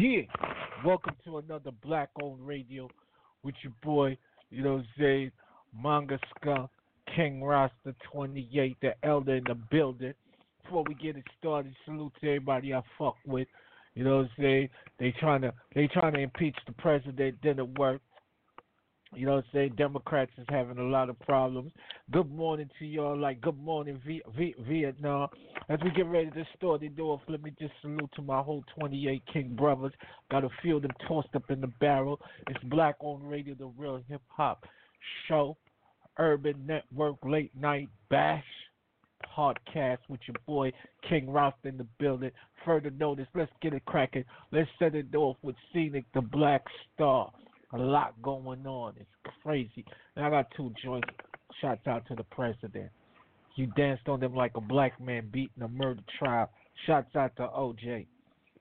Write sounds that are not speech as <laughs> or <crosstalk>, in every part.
Yeah, welcome to another Black Owned Radio with your boy, you know, Zay, Manga Skunk, King Rasta 28, the elder in the building. Before we get it started, salute to everybody I fuck with. You know what I'm saying? They trying to they trying to impeach the president, didn't work. You know what I'm saying? Democrats is having a lot of problems. Good morning to y'all. Like, good morning, v- v- Vietnam. As we get ready to start the door, let me just salute to my whole 28 King brothers. Got a of them tossed up in the barrel. It's Black on Radio, the real hip hop show. Urban Network Late Night Bash podcast with your boy King Ralph in the building. Further notice, let's get it cracking. Let's set it off with Scenic the Black Star a lot going on. It's crazy. And I got two joints. Shouts out to the president. You danced on them like a black man beating a murder trial. Shouts out to OJ.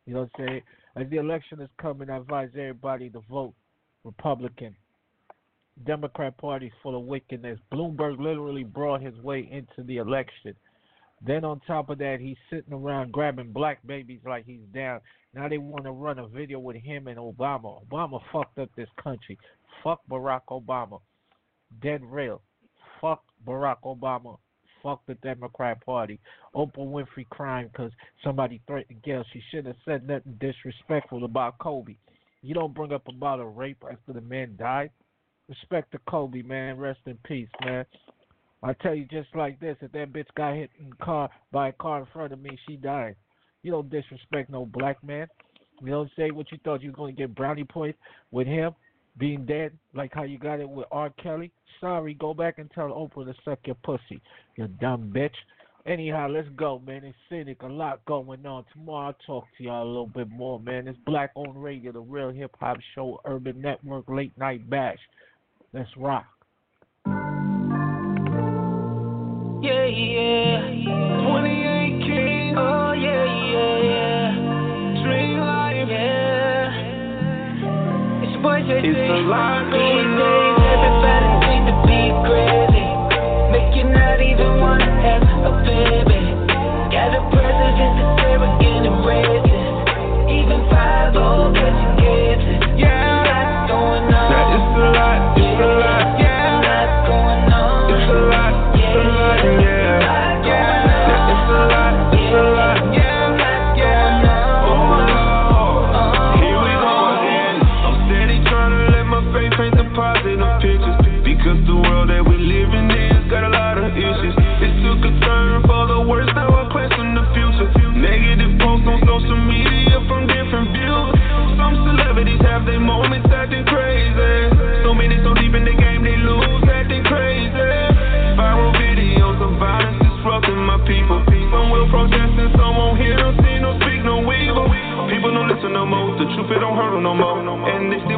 You know what I'm saying? As the election is coming, I advise everybody to vote Republican. Democrat Party's full of wickedness. Bloomberg literally brought his way into the election. Then on top of that, he's sitting around grabbing black babies like he's down. Now they want to run a video with him and Obama. Obama fucked up this country. Fuck Barack Obama. Dead real. Fuck Barack Obama. Fuck the Democrat Party. Oprah Winfrey crying because somebody threatened Gayle. She shouldn't have said nothing disrespectful about Kobe. You don't bring up about a rape after the man died. Respect to Kobe, man. Rest in peace, man. I tell you just like this, if that bitch got hit in car by a car in front of me, she died. You don't disrespect no black man. You don't say what you thought you were to get brownie points with him being dead, like how you got it with R. Kelly. Sorry, go back and tell Oprah to suck your pussy, you dumb bitch. Anyhow, let's go, man. It's Seenic, a lot going on. Tomorrow I'll talk to y'all a little bit more, man. It's Black on Radio, the real hip hop show, Urban Network, Late Night Bash. Let's rock. Yeah, yeah. 28 King. Oh, yeah, yeah, yeah. Dream life. Yeah. It's your boy JJ. It's a lot going These days, on. Everybody seem to be crazy. Make you not even want to have a baby. Got a president that's arrogant and racist. Even 5 old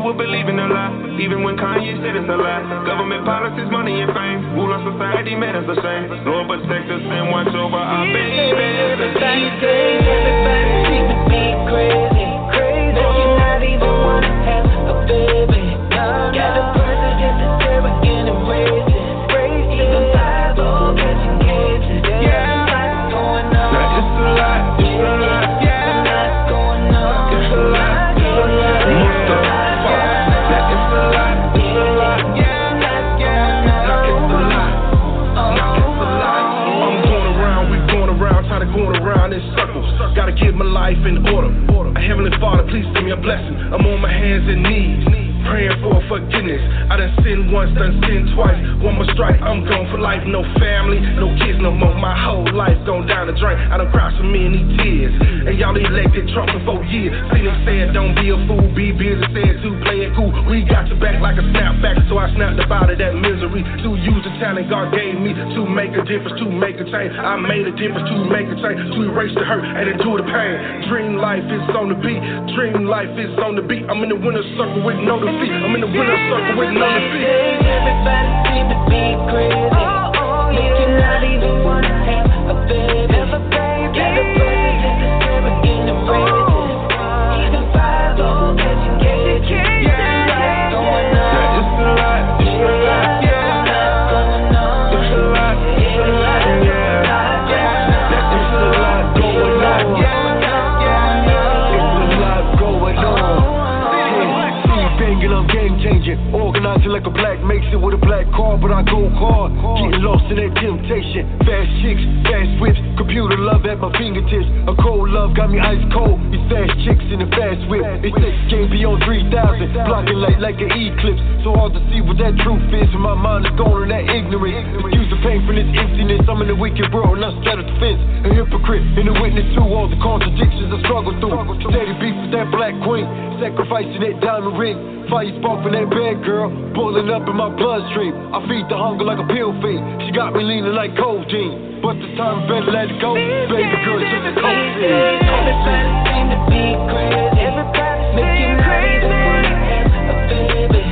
will believe in a lie, even when Kanye said it's a lie. Government policies, money and fame, rule our society, man, it's a shame. Lord protect us and watch over our babies. Everybody say, everybody to be life in order. A heavenly Father, please send me a blessing. I'm on my hands and knees, praying for forgiveness. I done sinned once, done sinned twice. One more strike, I'm gone for life. No family, no kids no more. My whole life gone down the drain. I done cried so many tears. And y'all elected Trump for four years. Phoenix said, don't be a fool, be busy. Said to play it cool. We got your back like a snapback, so I snapped up out of that misery. To use the talent God gave me to make a difference, to make a change. I made a difference to make a change, to erase the hurt and endure the pain. Dream life is on the beat, dream life is on the beat. I'm in the winner's circle with no defeat. I'm in the winner's circle with no defeat. To be crazy. like a black mason with a black car, but I go hard. Getting lost in that temptation. Fast chicks, fast whips, computer love at my fingertips. A cold love got me ice cold. These fast chicks in the fast whip. It's thick, game beyond 3,000. Blocking light like an eclipse. So hard to see what that truth is. And my mind is gone in that ignorance. Use the pain from this emptiness. I'm in the wicked world and I straddle the fence a hypocrite, and a witness to all the contradictions I struggle through. Steady beef with that black queen, sacrificing that diamond ring. Fire sparking that bad girl, boiling up in my bloodstream. I feed the hunger like a pill fiend. She got me leaning like cold codeine, but the time better let it go. Baby girl, just a cold Everybody seem to be crazy. Everybody's making crazy. baby,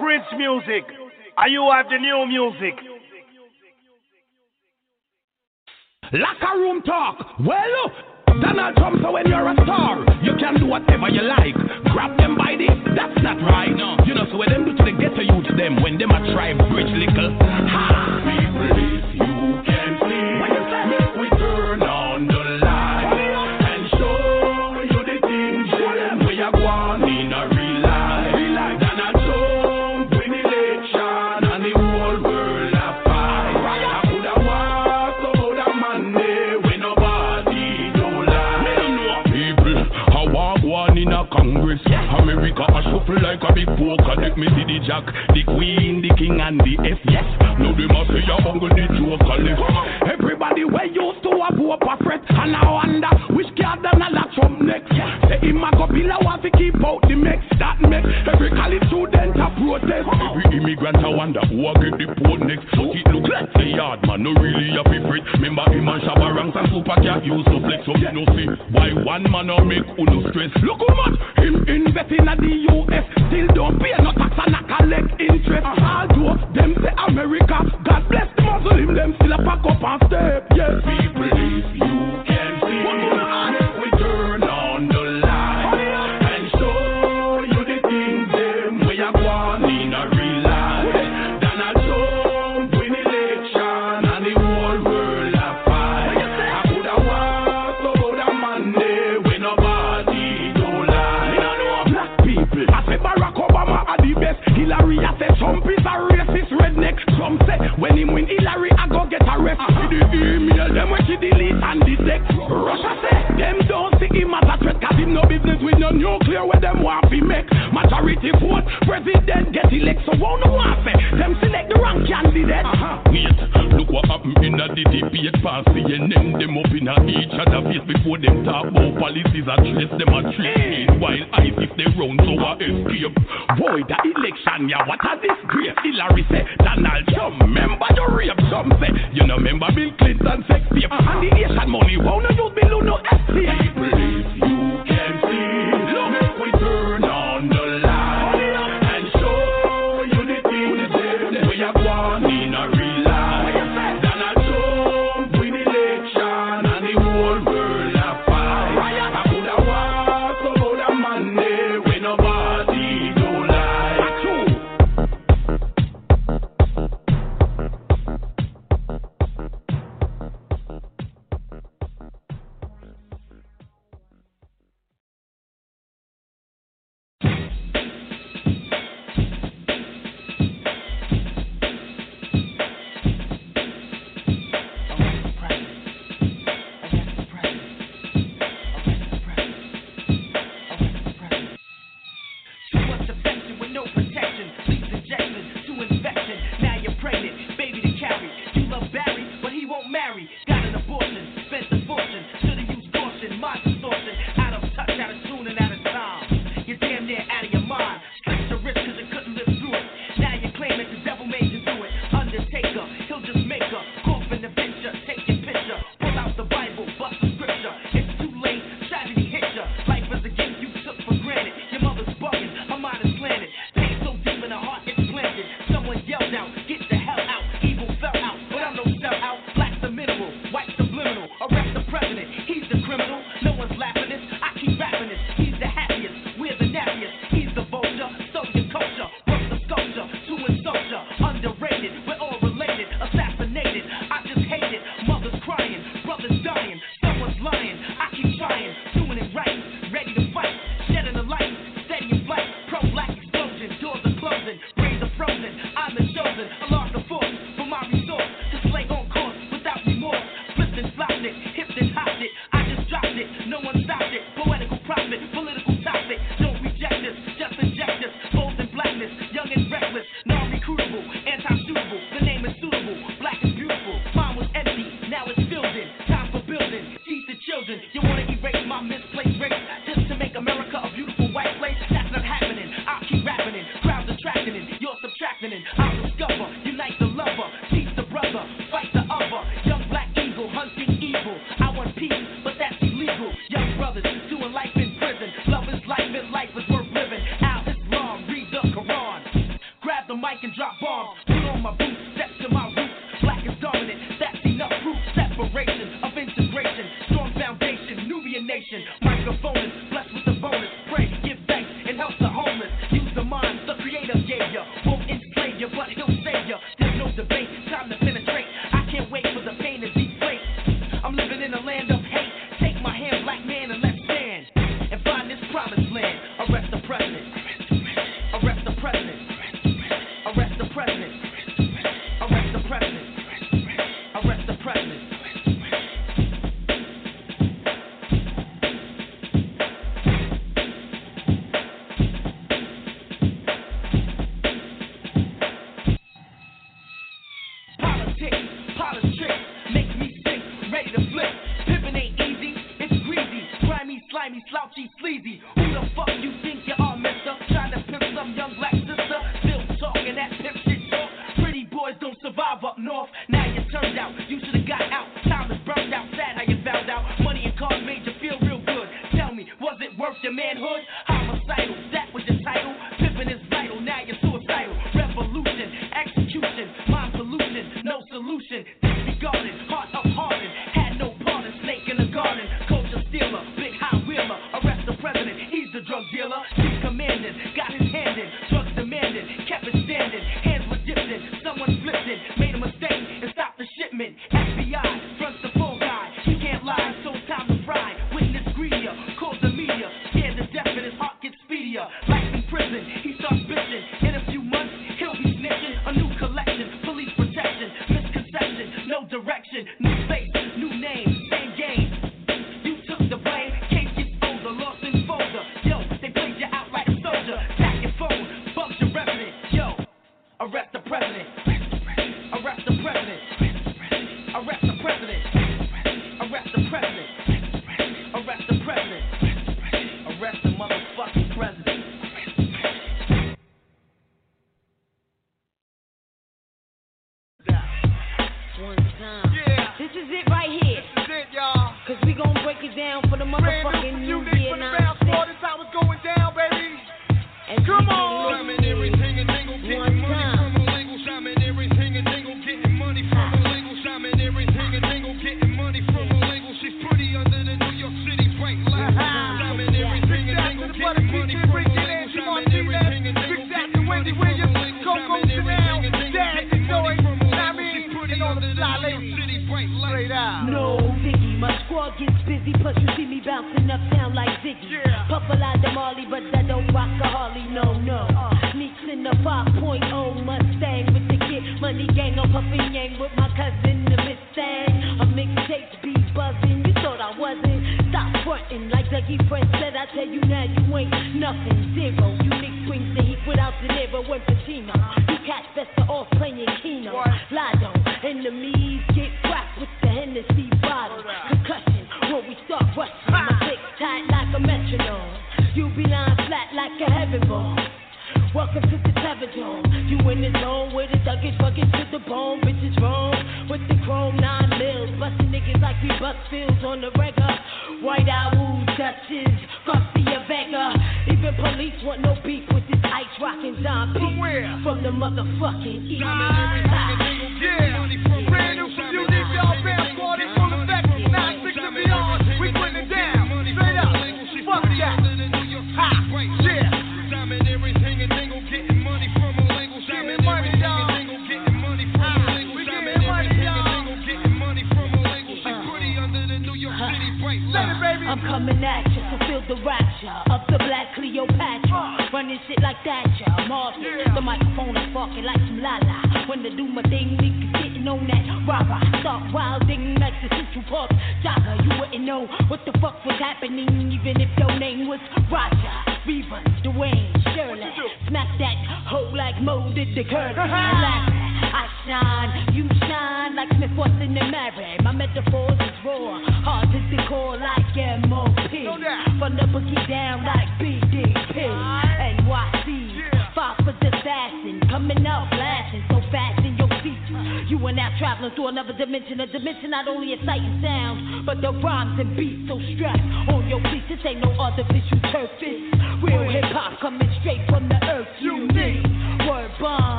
Prince music. Are you have the new music.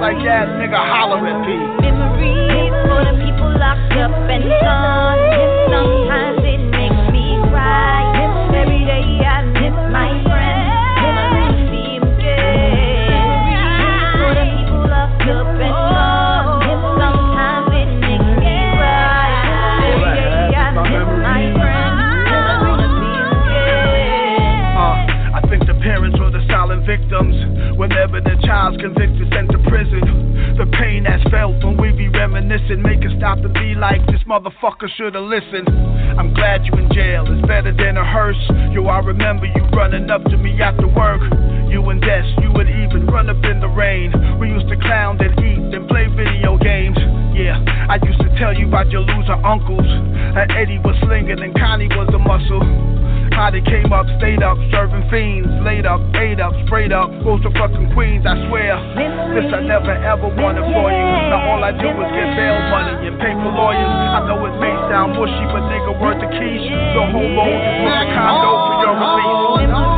like that, nigga. motherfucker should've listened. I'm glad you in jail, it's better than a hearse. Yo, I remember you running up to me after work. You and Des, you would even run up in the rain. We used to clown and eat and play video games. Yeah, I used to tell you about your loser uncles. That Eddie was slinging and Connie was a muscle. How they came up, stayed up, serving fiends, laid up, ate up, sprayed up, goes to fucking Queens, I swear. This I never ever wanted for you. Now all I do is get bail money and pay for lawyers. I know it may sound bushy, but nigga, worth the keys. The whole load is a condo for your release.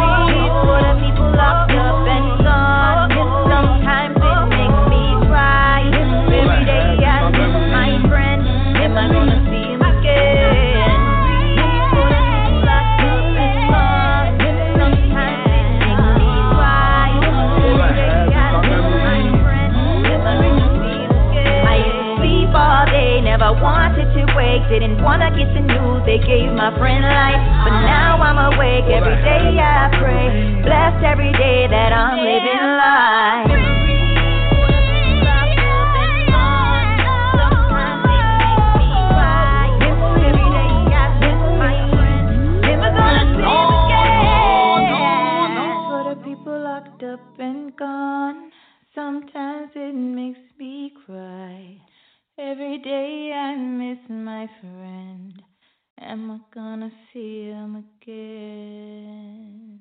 awake, didn't wanna get the news. They gave my friend life, but now I'm awake. Every day I pray, blessed every day that I'm living life. Am I gonna see him again?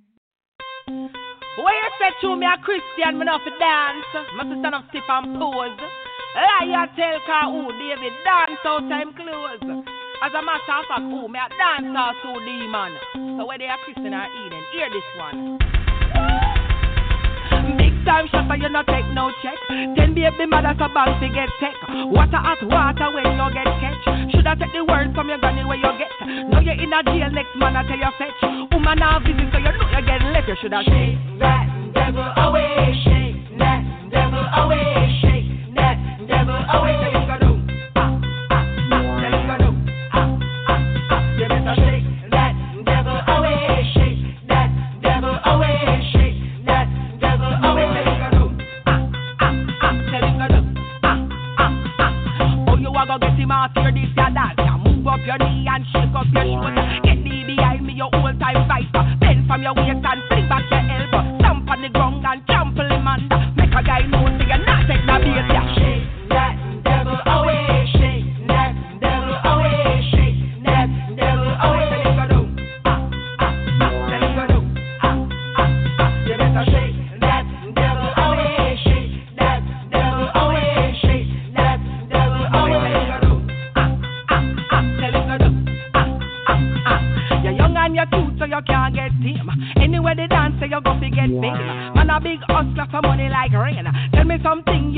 Where you say to me a Christian, me not a dance. Me to stand up stiff and pose. Liar tell car who David dance out time close. As a matter of fact, who me a dance out to demon. So whether you a Christian or Eden, hear this one time shot, but you not take no check. Then baby mother so bang to get tech. Water at water when you get catch. Should I take the word from your granny where you get? Now you're in a jail, next man I tell you fetch. Woman now visit, so you know you get left. You should have shake that devil away, shake that devil away, shake that devil away. Get him out your this, your that. Move up your knee and shake up your shoulder. big hustler for money like rain. Tell me something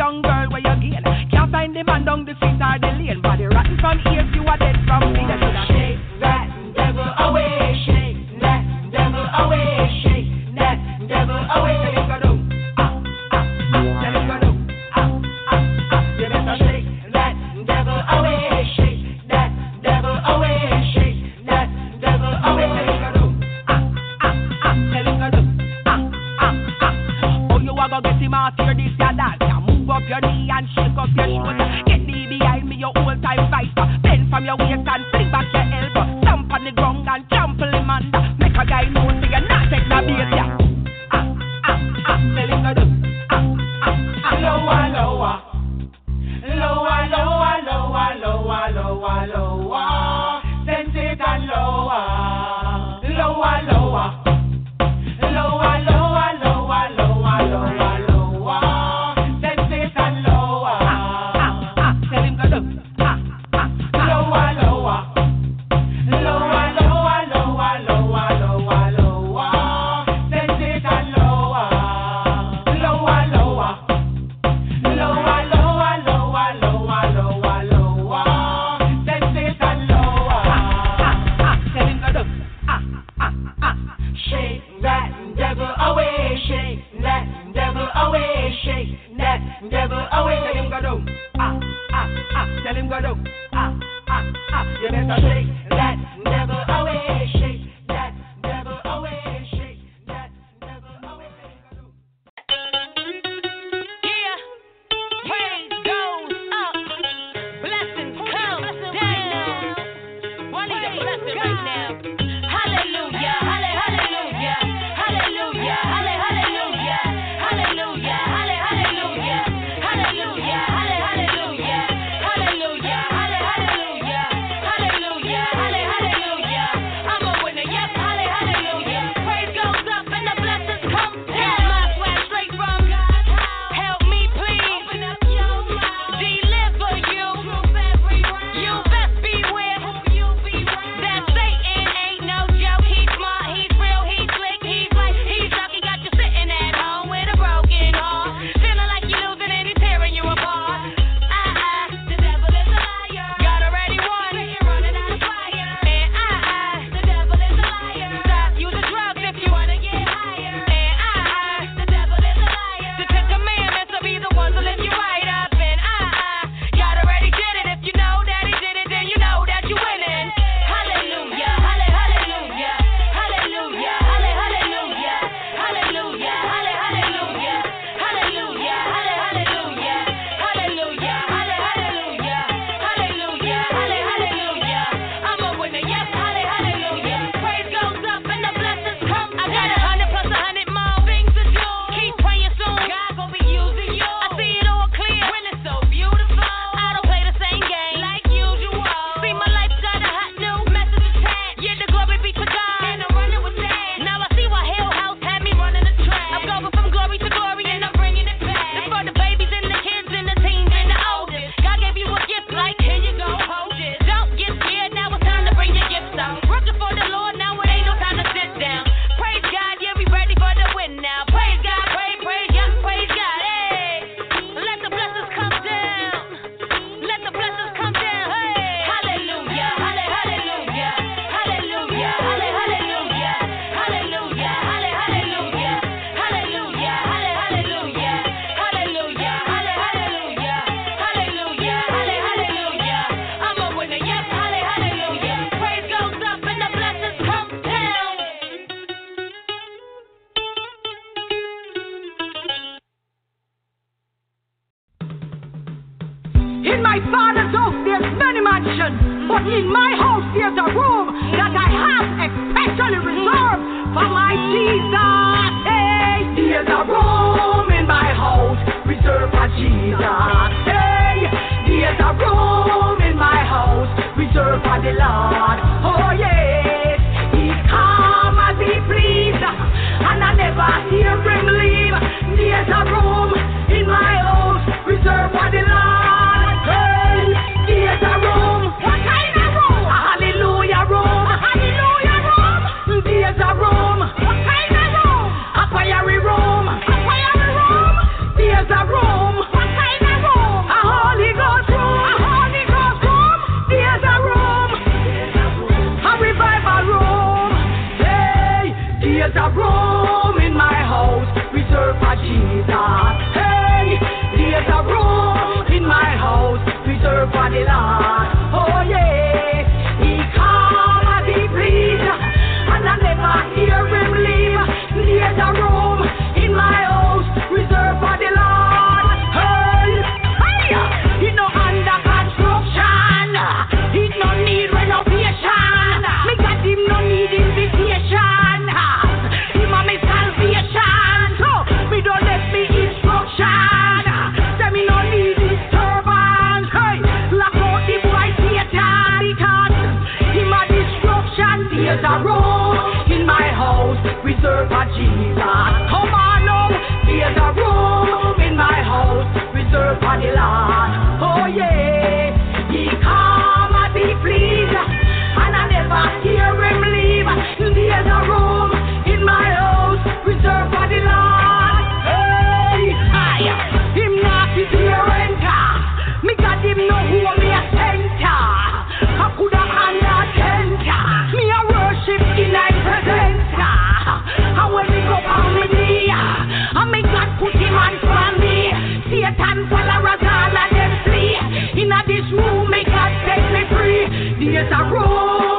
for the Lord. Oh yeah, He come as He please, and I never hear Him leave. There's a room in my house reserved for the Lord. I, Him not enter. Me Him me a. I tenter. Me a worship I go on me and me God put Him on me. Satan There's a room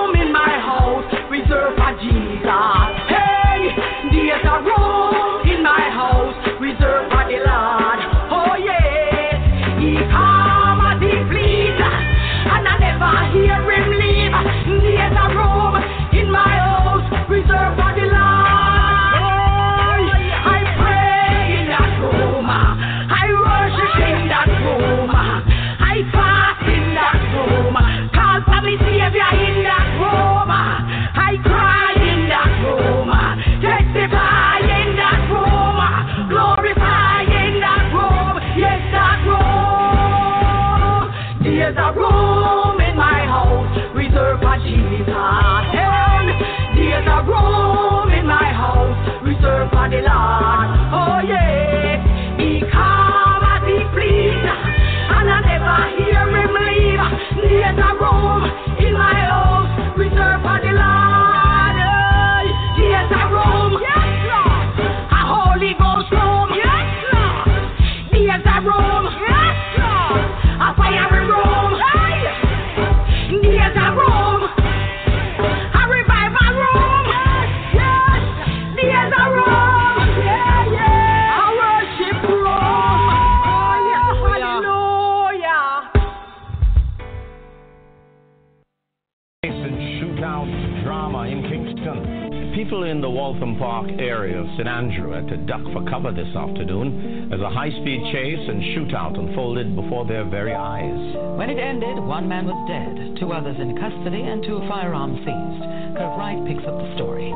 for cover this afternoon as a high speed chase and shootout unfolded before their very eyes. When it ended, one man was dead, two others in custody, and two firearms seized. Kirk Wright picks up the story.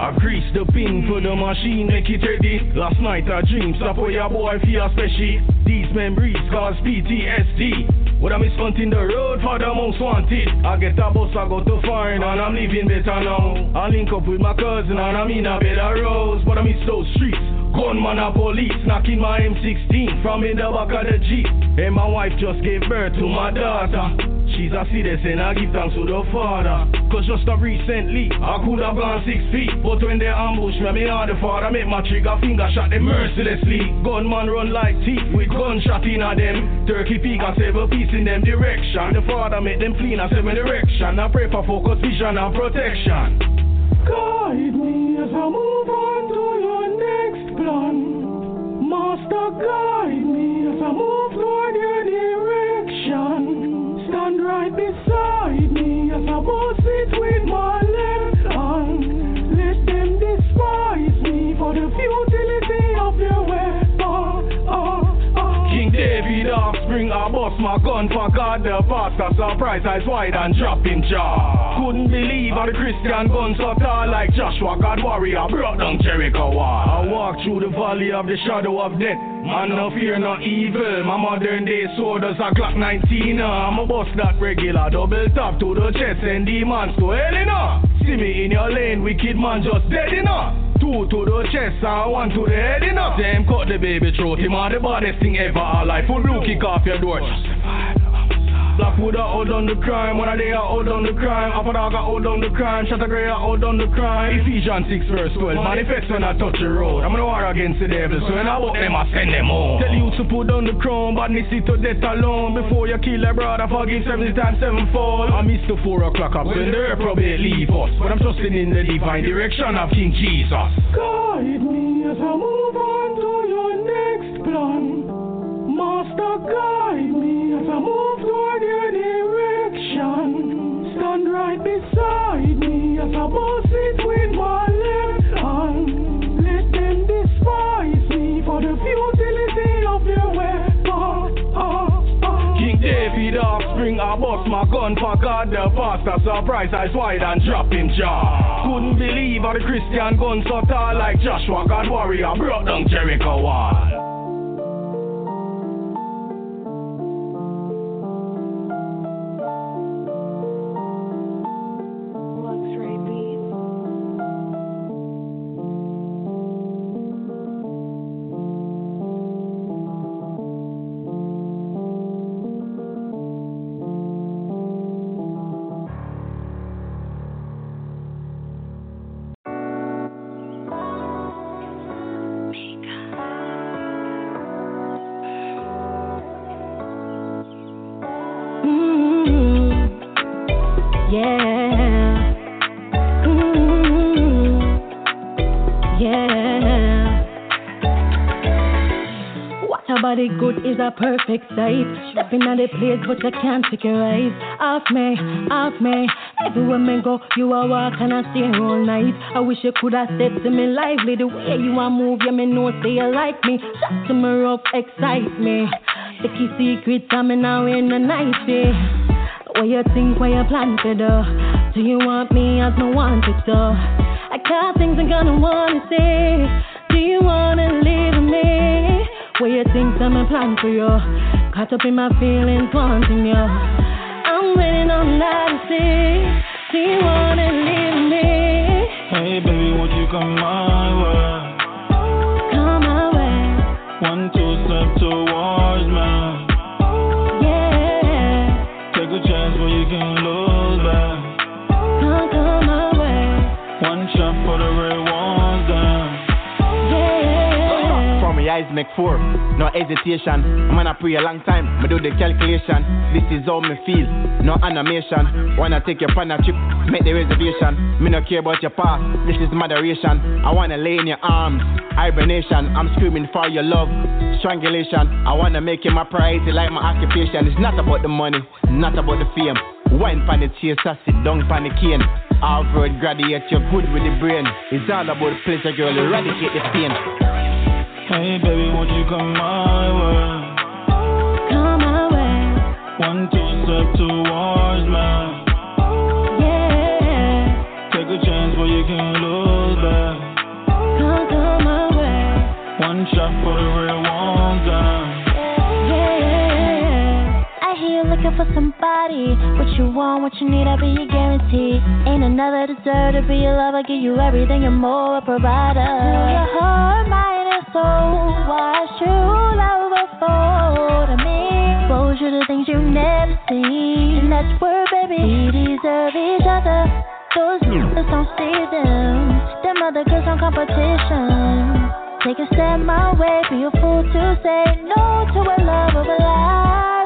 I grease the pin for the machine, make it ready. Last night I dreamed, stop for your boy feel special. These memories cause PTSD. What I miss hunting the road for the most wanted. I get a bus, I go to foreign and I'm living better now. I link up with my cousin and I'm in a better roads, but I miss those streets. Gunman and police knocking my M16 from in the back of the Jeep. And my wife just gave birth to my daughter. She's a citizen, I give thanks to the father. Cause just a recently, I could have gone six feet. But when they ambush me, me and the father make my trigger finger shot them mercilessly. Gunman run like teeth with gunshot in a them. Turkey peak and seven piece in them direction. The father make them clean and seven direction. I pray for focus, vision and protection. Guide gun for God the pastor. Surprise eyes wide and dropping jaw. Couldn't believe how the Christian guns so tall like Joshua, God warrior, brought down Jericho wall. I walk through the valley of the shadow of death. Man, no fear, no evil. My modern day sword is a Glock 19. Uh, I'm a bust that regular, double top to the chest and demons to hell, know. Uh. See me in your lane, wicked man just dead, know. Uh. Two to the chest and one to the head, know. Uh. Them cut the baby throat, him are the baddest thing ever alive. Full blue kick off your door. Blackwood I hold on the crime, one of they I hold on the crime, Upper Dog I hold on the crime, Shatter Grey I hold on the crime. Ephesians 6 verse 12, manifest when I touch the road. I'm gonna war against the devil, so when I walk them I send them home. Tell you to put down the crown, badness it to death alone. Before you kill a brother, forgive 70 times sevenfold. I miss the 4 o'clock up when the probably leave us. But I'm trusting in the divine direction of King Jesus. Guide me as I move on to your next plan. Master, guide me as I move Surprise eyes wide and drop him jaw. Couldn't believe how the Christian guns so tall like Joshua, God warrior, brought down Jericho wall. Is a perfect sight. Stepping on the place, but you can't take your eyes off me, off me. Everywhere me go, you are walk and stay all night. I wish you could have said to me lively the way you are move. Yeah, me know say you like me. Talk to me rough, excite me. The key secrets I'm in now in the night. What you think, what you plan to do? Do you want me as no want to to? I got things I'm gonna wanna say. Do you wanna with me? What you think I'm a plan for you? Caught up in my feelings, wanting you. I'm waiting on that to see. Do you wanna leave me? Hey baby, won't you come my way? Eyes make four, no hesitation. Man, gonna pray a long time, me do the calculation. This is how me feel, no animation. Wanna take you on a trip, make the reservation. Me no care about your past, this is moderation. I wanna lay in your arms, hibernation. I'm screaming for your love, strangulation. I wanna make you my priority like my occupation. It's not about the money, not about the fame. Wine pan the chase, I sit down pan the cane. Harvard graduate, you're good with the brain. It's all about pleasure, girl, eradicate the pain. Hey baby, won't you come my way? Come my way, One, two step towards me. For somebody. What you want, what you need, I'll be your guarantee. Ain't another deserve to be your lover. Give you everything and more, a provider. Your heart, mind, and soul. Why true love afford to me? You to things you never seen. And that's where, baby, we deserve each other. Those niggas don't see them. Them other girls on competition. Take a step my way, be a fool to say no to a love of a lifetime.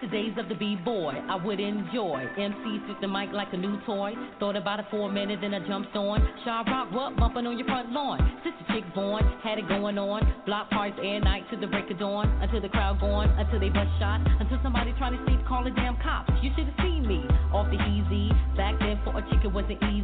The days of the B-boy, I would enjoy MCs with the mic like a new toy. Thought about it for a minute, then I jumped on. Sha Rock, what? Bumping on your front lawn. Sister chick born, had it going on. Block parties air night to the break of dawn. Until the crowd gone, until they bust shot. Until somebody trying to sleep, call the damn cops. You should have seen me off the easy. Back then for a chick it wasn't easy.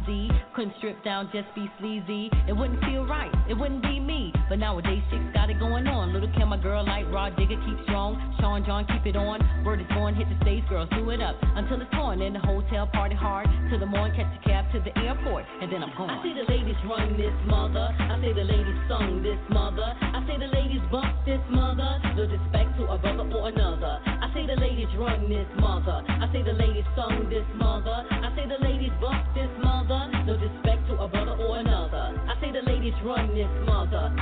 Couldn't strip down, just be sleazy. It wouldn't feel right, it wouldn't be me. But nowadays chicks got it going on. Little Kim, my girl like Rod Digger, keep strong. Sean John, keep it on. Word is born, hit the stage, girls, do it up. Until it's torn in the hotel, party hard. Till the morning, catch a cab to the airport, and then I'm gone. I see the ladies run this mother. I say the ladies sung this mother. I say the ladies bump this mother. No disrespect to a brother or another. I say the ladies run this mother. I say the ladies sung this mother. I say the ladies bump this mother. No disrespect to a brother or another. I say the ladies run this mother.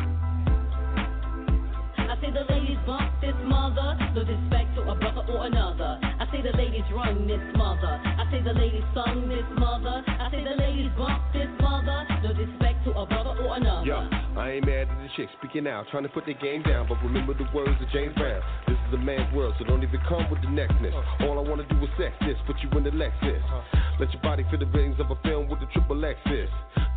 I say the ladies bump this mother. No disrespect to a brother or another. Say the ladies run this mother. I say the ladies sung this mother. I say the ladies bump this mother. No disrespect to a brother or another. Yo, I ain't mad at the chicks speaking out, trying to put their game down, but remember the words of James Brown. This is a man's world, so don't even come with the nextness. All I wanna do is sex this, put you in the Lexus. Let your body feel the rings of a film with the triple X's.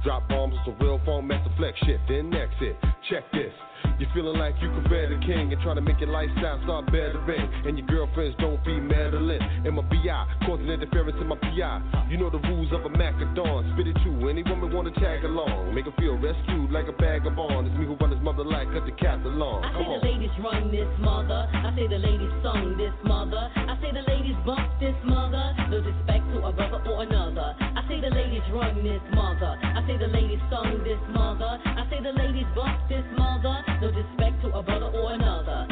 Drop bombs on some real phone, master flex shit, then next it. Check this. You're feeling like you could bear the king and try to make your lifestyle start bettering. And your girlfriends don't be meddling. And my BI causing interference in my PI. You know the rules of a Macadon. Spit it you. Any woman wanna tag along. Make her feel rescued like a vagabond. It's me who run this mother like a decathlon. I say the ladies run this mother. I say the ladies sung this mother. I say the ladies bump this mother. No respect to a brother or another. I say the ladies run this mother. I say the ladies sung this mother. I say the ladies bump this mother. No disrespect to a brother or another.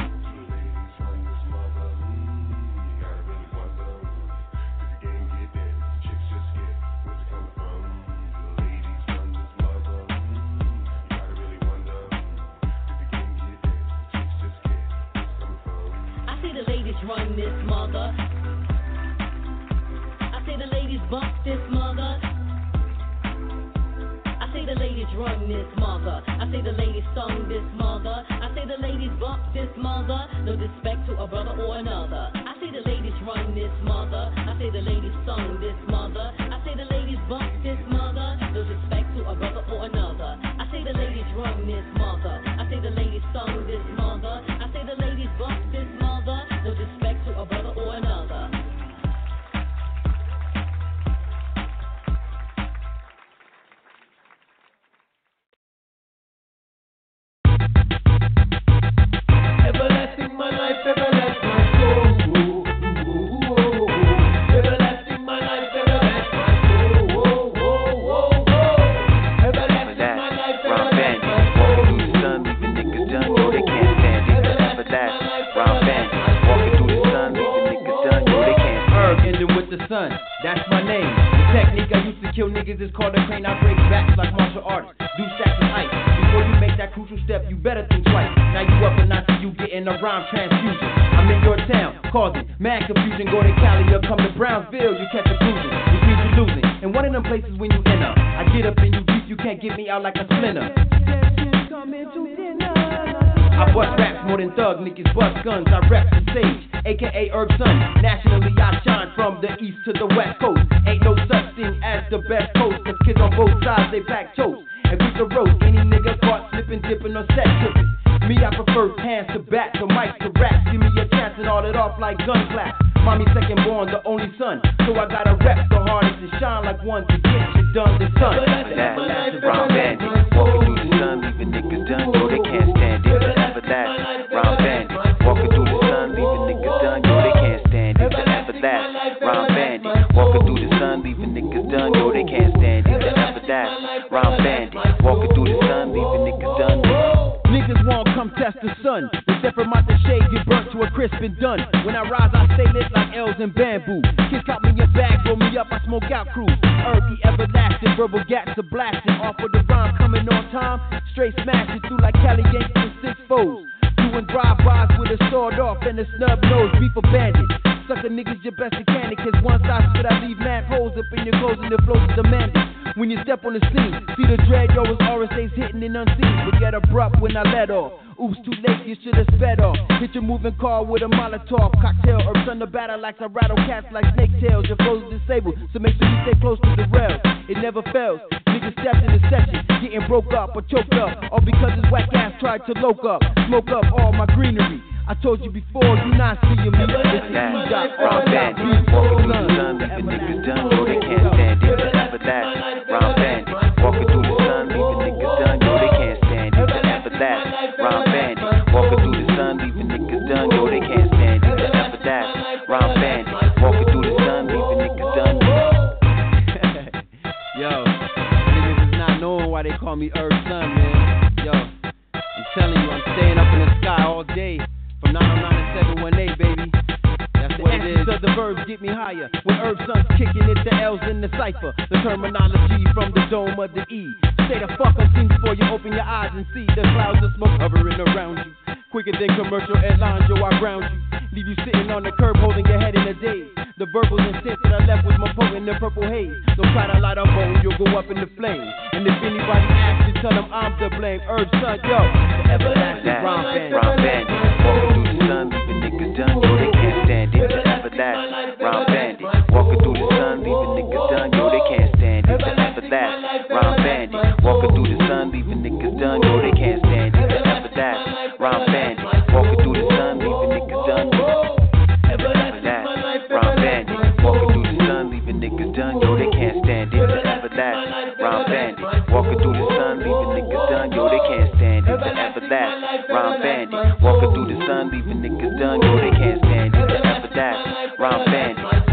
I say the ladies run this mother. I say the ladies bump this mother. I say the ladies run this mother. I say the ladies sung this mother. I say the ladies bump this mother. No disrespect to a brother or another. I say the ladies run this mother. I say the ladies sung this mother. I say the ladies bump this mother. No disrespect to a brother or another. I say the ladies run this mother. I say the ladies sung this mother. Sun, that's my name. The technique I used to kill niggas is called a crane. I break backs like martial artists, do stacks and ice. Before you make that crucial step, you better think twice. Now you up and see you getting a rhyme transfusion. I'm in your town, causing mad confusion. Go to Cali or come to Brownsville, you catch a cruising, which means you're losing. And one of them places when you enter, I get up and you deep, you can't get me out like a splinter. I bust raps more than thug niggas bust guns. I rap the stage, aka Erbsun. Nationally, I shine from the east to the west coast. Ain't no such thing as the best coast, cause kids on both sides they back toast. And quick the roast any nigga caught slipping, dipping, or set tripping. Me, I prefer hands to back, the mic to rap. Give me a chance and all it off like gun clap. Mommy second born, the only son. So I gotta rep the hardest and shine like one to get shit done this son. that. Round bandit, walking through the sun, leaving niggas done. Yo, they test the sun. The step from out the shade get burnt to a crisp and done. When I rise, I stay lit like L's and bamboo. Kids caught me in bag, roll me up, I smoke out crew. Earthy, everlasting, verbal gats are blasting. Off with the rhyme coming on time. Straight smashing through like Cali Yanks and six foes. Doing drive-bys with a sword off and a snub nose, beef a bandit. Sucker niggas, your best mechanic. Cause once I spit, I leave mad holes up in your clothes and the flows is demanded. When you step on the scene, see the dread, yo, it's RSA's hitting and unseen. But get abrupt when I let off. Oops, too late, you should've sped off. Hit your moving car with a Molotov cocktail. Herbs on the batter like I rattle cats like snake tails. Your flow's disabled, so make sure you stay close to the rail. It never fails. Niggas stepped in the session, getting broke up or choked up. All because his whack ass tried to loke up, smoke up all my greenery. I told you before, you not seeing me. This is that. C-Dot, Round bandit, walking through the sun, leaving niggas done. Yo, they can't stand it. Remember that. Round bandit, walking through the sun, leaving niggas done. Yo, they can't stand it. Remember that. Round bandit, walking through the sun, leaving niggas done. Yo, they can't stand it. Remember that. Round bandit, walking through the sun, leaving niggas done. Yo, niggas is not knowing why they call me Herb Sun, man. Yo, I'm telling you, I'm staying up in the sky all day from 909 to 718, baby. That's what it is. of the verbs get me higher. When Herb Sun's kicking it, the L's in the cipher. The terminology from the dome of the E. Stay the fuck unseen before you open your eyes and see the clouds of smoke hovering around you. Quicker than commercial airlines, yo, I ground you. Leave you sitting on the curb holding your head in a daze. The verbal intent that I left was my poet in the purple haze. Don't try to light a bone, you'll go up in the flames. And if anybody asks you, tell them I'm to blame. Herb Sun, yo, the everlasting that. rhyme band. Niggas done. Yo, they can't stand it. Remember that. Round bandit, walking through the sun, leaving niggas done. Yo, they can't stand it. Remember that. Round bandit, walking through the sun, leaving niggas done. Yo, they can't stand it. Remember that. Round bandit, walking through the sun, leaving niggas done. Yo, they can't stand it. Remember that. Round bandit,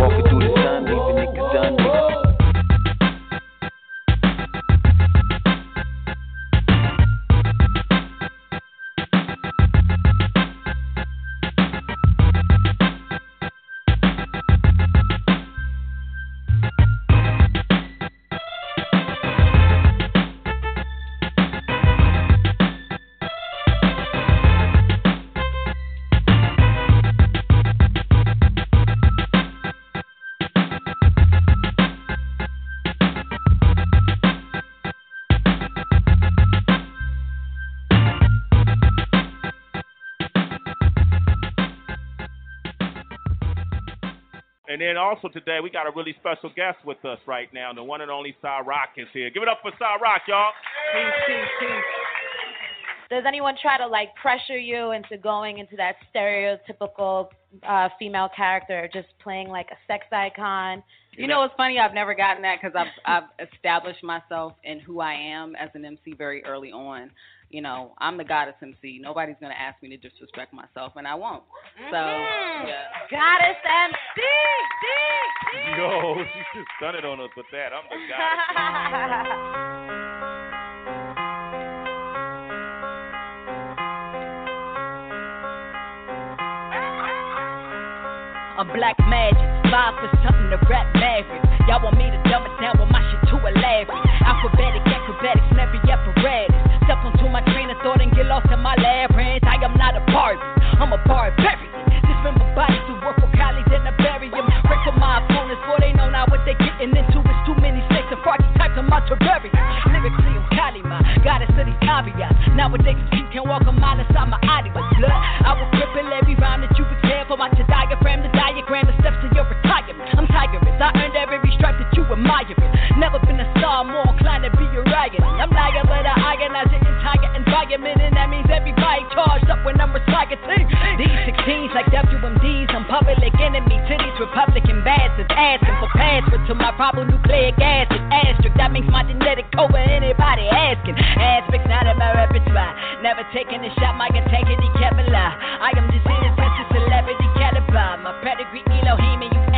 also today we got a really special guest with us right now. The one and only Sa-Roc is here. Give it up for Sa-Roc, y'all. Peace, peace, peace. Does anyone try to like pressure you into going into that stereotypical uh, female character, just playing like a sex icon? You know it's funny? I've never gotten that because I've I've established myself and who I am as an MC very early on. You know, I'm the goddess MC. Nobody's gonna ask me to disrespect myself, and I won't. So, Mhm. yeah. Goddess MC. D, D, D. Yo, she just stunted on us with that. I'm the guy. I'm black magic, five for something to rap maverick. Y'all want me to dumb it down with my shit too elaborate. Alphabetic, get lost in my labyrinth. I am not a part of it, I'm a part of everything. Dismember bodies who work for colleagues and I bury them. Break for my opponents, for they know now what they're getting into. It's too many snakes and froggy types of my terrarium. Lyrically, I'm Kalima, goddess of these caveats. Nowadays, you can walk a mile inside my audience. Blood, I will cripple every rhyme that you exhale for my diagram, the diagram, the steps to your retirement. I'm tigerous, I earned every stripe that you admire. It. Never been a star, more inclined to be a riot. I'm lying, but I organize the entire environment, and that means everybody charged up when I'm recycling. These 16s like WMDs, I'm public enemy to these Republican bastards, asking for password to my probable nucleic acid asterisk. That makes my genetic code for anybody asking. Aspects not in my repertoire. Never taking a shot, my integrity Kevlar. I am just a celebrity caliber. My pedigree Elohim and you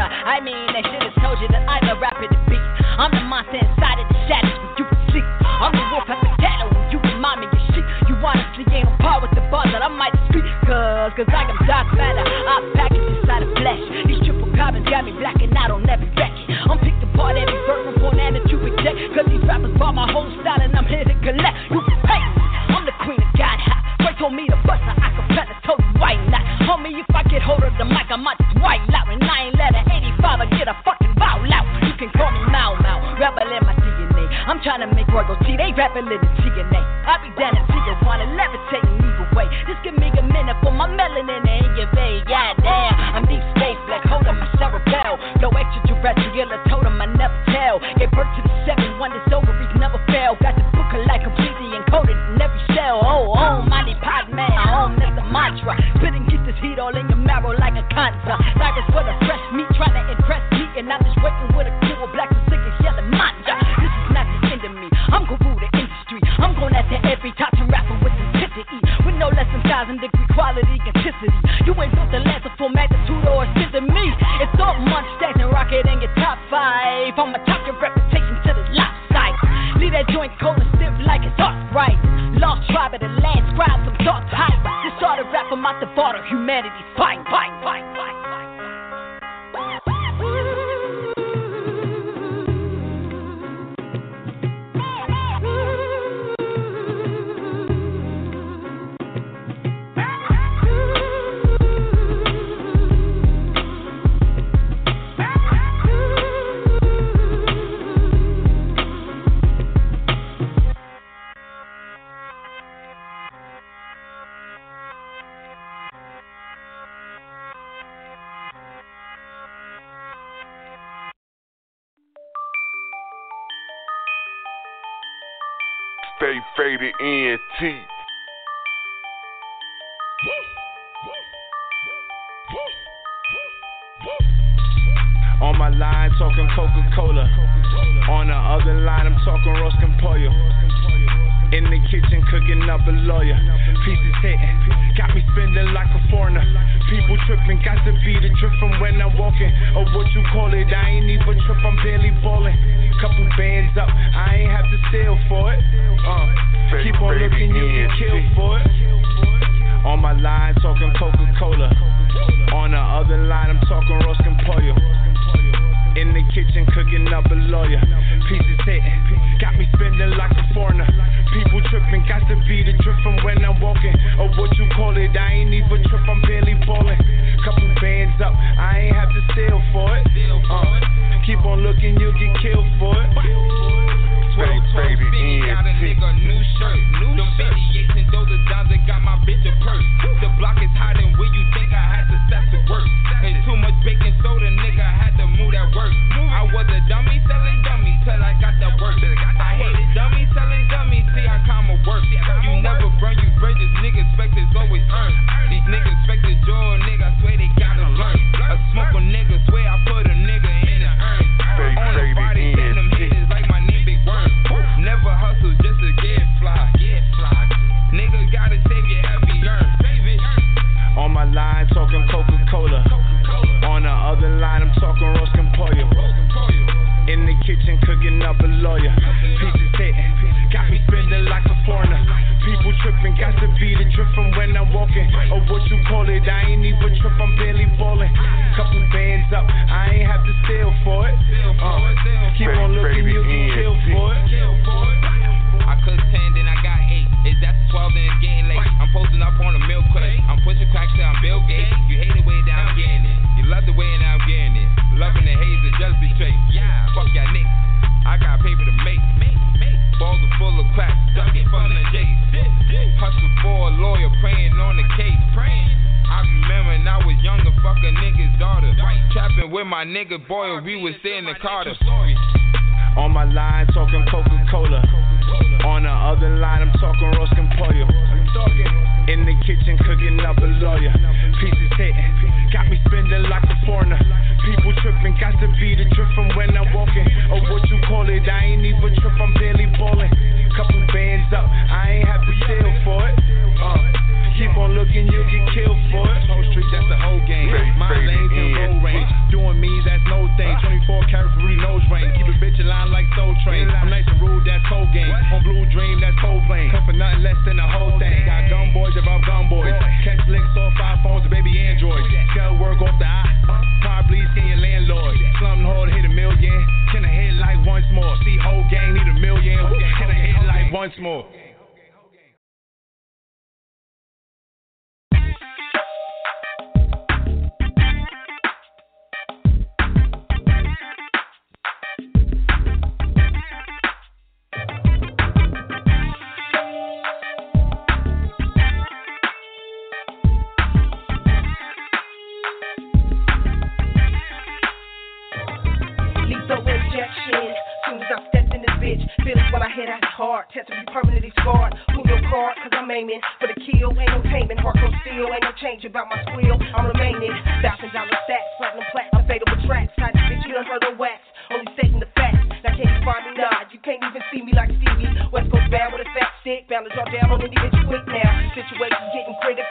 bruh. I mean, they should have told you that I'm a rapper to beat. I'm the monster inside of the shadows you can sleep. I'm the wolf at the cattle when you remind me of shit. You honestly ain't on par with the bars that I might speak. Cause, cause I am dark matter. I package inside of flesh. These triple carbons got me blacking out on every record. I'm picked apart every verse from born and to reject. Cause these rappers bought my whole style and I'm here to collect. You can pay. I'm the queen of God. Frank told me to bust a acapella, told you why not. Homie, if I get hold of the mic, I might just white out. And I ain't let an 85 get a fucking bow out. You can call me Mau Mau, rebel in my DNA. I'm trying to make royalty, they rebel in the TNA. I be down in Tijuana, levitating either way. Just give me a minute for my melanin in your vein. Yeah, damn, I'm deep space black, holding my cerebell. No extraterrestrial, I told him I never tell. Gave birth to the seven wonders, ovaries never fail. Got the book of life completely encoded in every cell. Oh, oh, mighty pod man, the mantra. Spit and get this heat all in your marrow like a cancer. Cyrus for the fresh meat, trying to impress me. And I'm just waiting with a cool black and sick yelling manja. This is not the end of me. I'm gonna the industry. I'm going after every top and rapper with intensity. With no less than thousand degree quality consistency. You ain't built the last full magnitude or assist to me. It's all much stacks and rocket in your top five. I'ma top your reputation to the. Leave that joint cold and stiff like it's hot, right. Lost tribe of the land, scribe some dark hype. This sort of rap I'm out the border, humanity's fight, fight, fight, fight. Stay NT. On my line, talking Coca Cola. On the other line, I'm talking Roskin Pollo. In the kitchen, cooking up a lawyer. Pieces hitting, got me spending like a foreigner. People tripping, got to be the drip from when I'm walking. Or what you call it, I ain't even trip, I'm barely balling. Couple bands up, I ain't have to steal for it. Uh, keep on looking, you get killed for it. On my line, talking Coca Cola. On the other line, I'm talking Roskin Pollo. In the kitchen, cooking up a lawyer. Pieces hitting, got me spending like a foreigner. People tripping, got to be the drip from when I'm walking. Or what you call it, I ain't even trip, I'm barely balling. Couple bands up, I ain't have to steal for it. Uh, keep on looking, you'll get killed for it. Stay faded Got a nigga new shirt, new Them 58s and those are dimes that got my bitch a purse.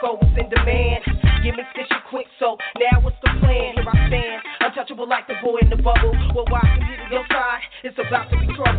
goes in demand. Give me tissue quick, so now what's the plan? Here I stand, untouchable like the boy in the bubble. Well, why can computer your side? It's about to be tried.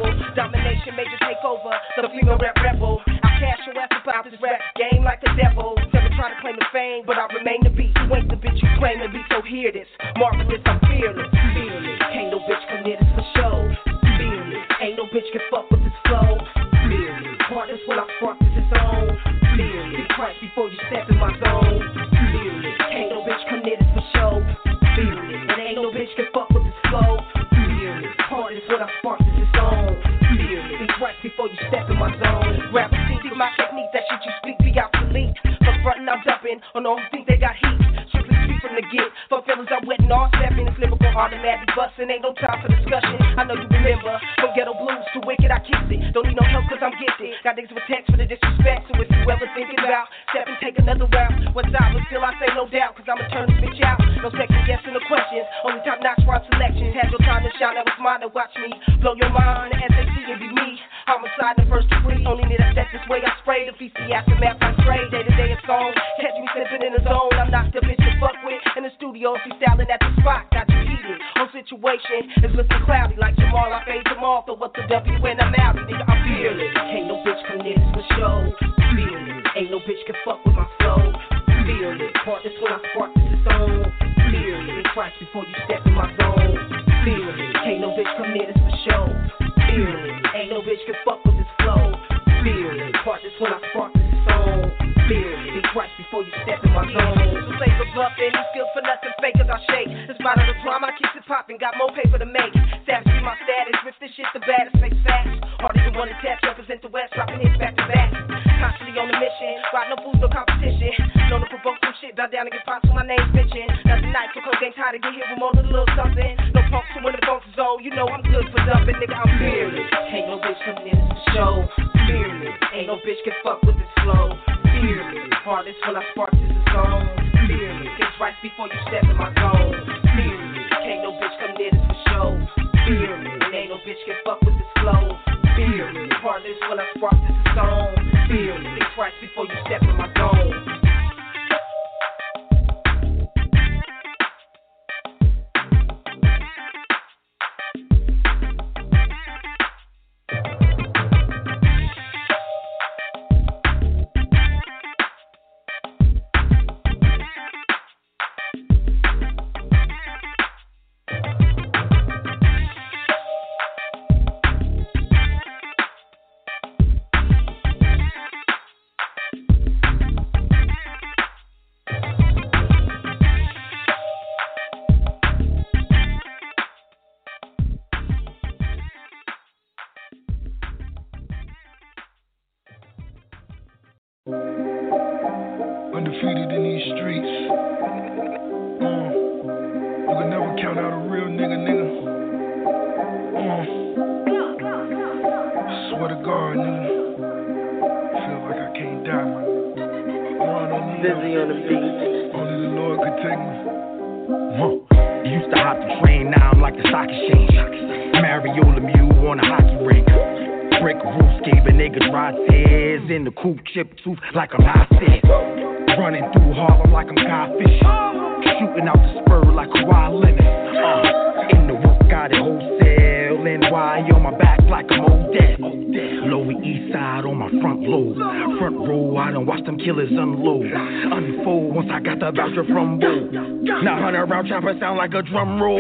Like a drum roll.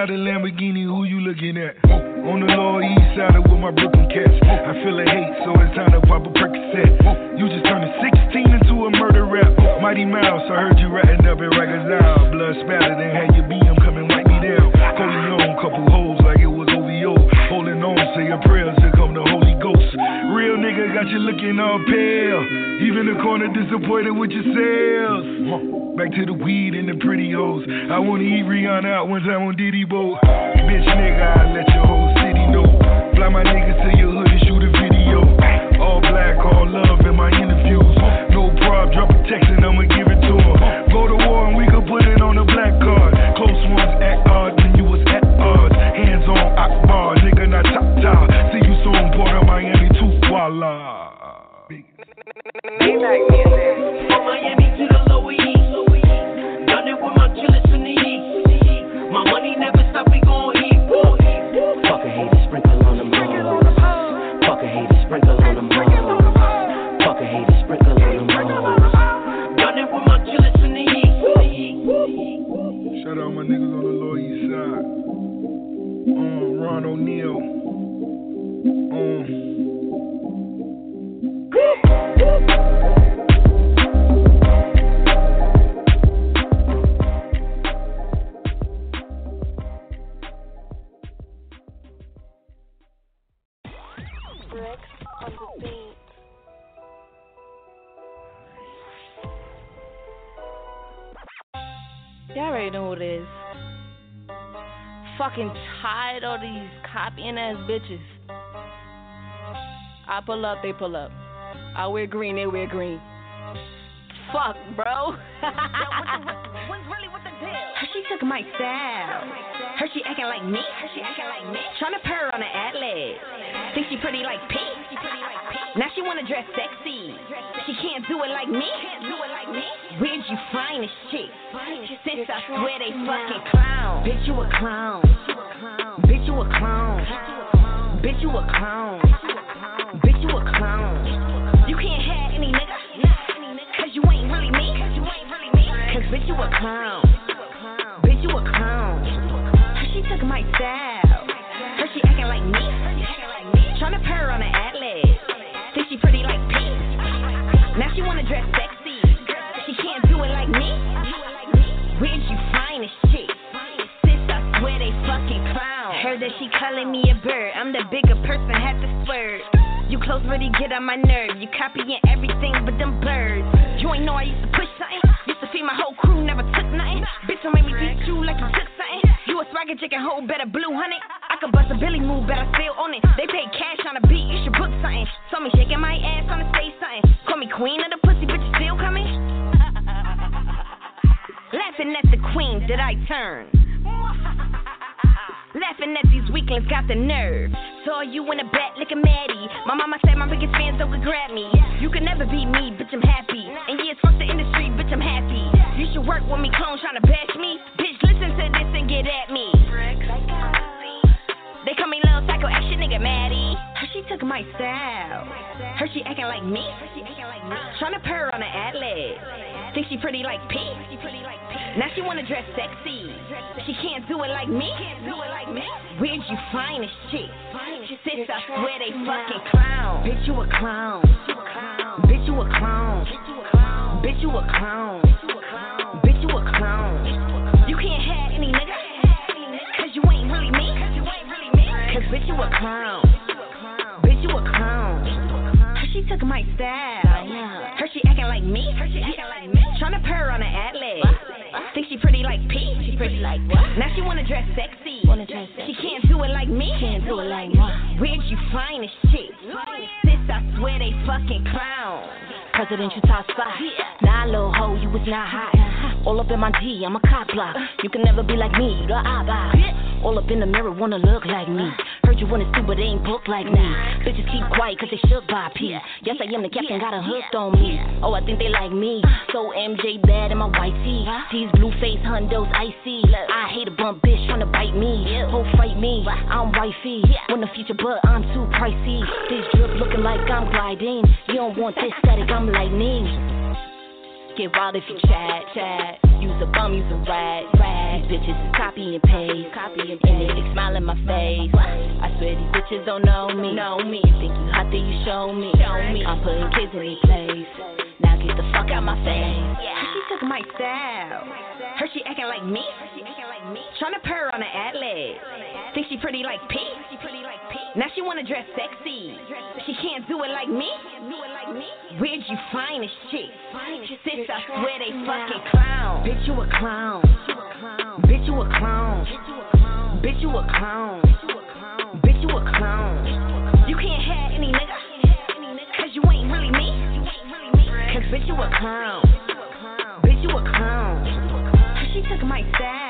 Out of Lamborghini, who you looking at? On the lower east side with my Brooklyn cats. I feel a hate, so it's time to pop a Percocet. You just turned 16 into a murder rap. Mighty Mouse, I heard you ratting up at Rikers Isle. Blood spattered and had your BM come and wipe me down. Corleone, couple holes like it was OVO. Holding on, say your prayers, here come the Holy Ghost. Real nigga got you looking all pale. Even the corner disappointed with your sales. Back to the weed and the pretty hoes. I wanna eat Rihanna out one time on Diddy boat. Bitch nigga, I let your whole city know. Fly my niggas to your hood and shoot a video. All black, all copying ass bitches. I pull up, they pull up. I wear green, they wear green. Fuck, bro. What's <laughs> really with the deal? She took my style. Her she acting like me. Hershey acting like me. Tryna purr on an atlas. Think she pretty like P. Now she wanna dress sexy. She can't do it like me. Where'd you find this chick? Since I swear they fucking clown. Bitch you a clown. You a clown. Bitch you a clown. Bitch you a clown. You can't have any nigga. Cause you ain't really me. Cause bitch you a clown. Bitch you a clown. Her she took my style. Her she acting like me. Tryna purr on an atlas. Think she pretty like P. Now she wanna dress sexy. She can't do it like me. Where'd you Heard that she calling me a bird. I'm the bigger person, had to swerve. You close really get on my nerve. You copying everything but them birds. You ain't know I used to push something. Used to feed my whole crew, never took nothing. Bitch, don't make me beat you like you took something. You a swagger chicken, whole better blue honey. I could bust a Billy move, but I still own it. They pay cash on a beat, you should book something. Saw me shaking my ass on the stage something. Call me queen of the pussy, but you still coming? <laughs> Laughing at the queen, did I turn? Laughing at these weaklings, got the nerve. Saw you in the back looking Maddie. My mama said my biggest fans don't could grab me. You can never be me, bitch, I'm happy. And yes, fuck the industry, bitch, I'm happy. You should work with me, clone trying to bash me. Bitch, listen to this and get at me. They call me little psycho action nigga Maddie. Took my style. Her she acting like me. Tryna purr on an atlas. Think she pretty like P? Now she wanna dress sexy. She can't do it like me. Where'd you find this chick? Sis, I swear they fucking clown. Bitch, you a clown. Bitch, you a clown. Bitch, you a clown. Bitch, you a clown. You can't have any nigga. Cause you ain't really me. Cause bitch, you a clown. You a clown. Her, she took my style. Her, she acting like me. Tryna purr on an atlas. Think she pretty like P? She pretty like what? Now she wanna dress sexy. Wanna dress sexy. She can't do it like me. Can't do it like me. Where'd you find this chick? Sis, I swear they fucking clown. Presidential top spot. Nah, little hoe, you was not hot. All up in my D, I'm a cop block. You can never be like me, the eye All up in the mirror, wanna look like me. Heard you wanna sue, but they ain't booked like me. Bitches keep quiet, cause they shook by P. Yes, I am the captain, got a hooked on me. Oh, I think they like me. So MJ bad in my white tee. These blue face hundos icy. I hate a bump bitch tryna bite me. Whole fight me, I'm wifey. When the future, but I'm too pricey. This drip looking like I'm gliding. You don't want this static, I'm lightning. Get wild if you chat, chat. Use a bum, use a rat, rat. These bitches is copy and paste, copy and paste. And they smile in my face. I swear these bitches don't know me, know me. Think you hot, then you show me, show me. I'm putting kids in their place. Now get the fuck out my face. Yeah. She took my style. Her, she acting like me. Tryna purr on an atlas. Think she pretty like P? Now she wanna dress sexy. She can't do it like me. Where'd you find this chick? Sis, I swear they fucking clown. Bitch, you a clown. Bitch, you a clown. Bitch, you a clown. Bitch, you a clown. You can't have any nigga. Cause you ain't really me. Cause bitch, you a clown. Bitch, you a clown. She took my style.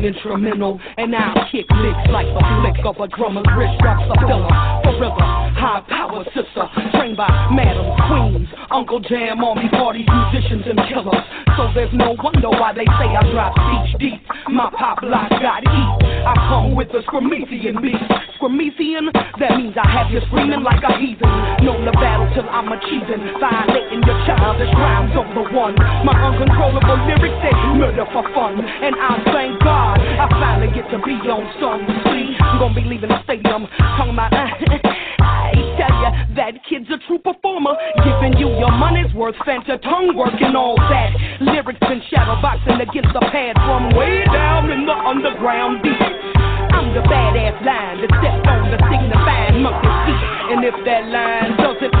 Me a banging instrumental, and I'll kick licks like the flick of a drummer's wrist drops a filler. Forever, high power sister, trained by madam queens, Uncle Jam, army party musicians, and killers. So there's no wonder why they say I drop speech deep. My pop lock got heat. I come with a Scramesian beat. Scramesian, that means I have you screaming like a heathen. Known the battle till I'm achieving, violating your childish rhymes of the one. My uncontrollable lyrics say murder for fun, and I thank God I finally get to be on some. See, I'm gonna be leaving the stadium talking about. Uh, <laughs> I tell ya that kid's a true performer, giving you your money's worth. Fanta tongue work and all that. Lyrics been shadowboxing against the pad from way down in the underground deep. I'm the badass line that stepped on the signifying monkey seat. And if that line doesn't?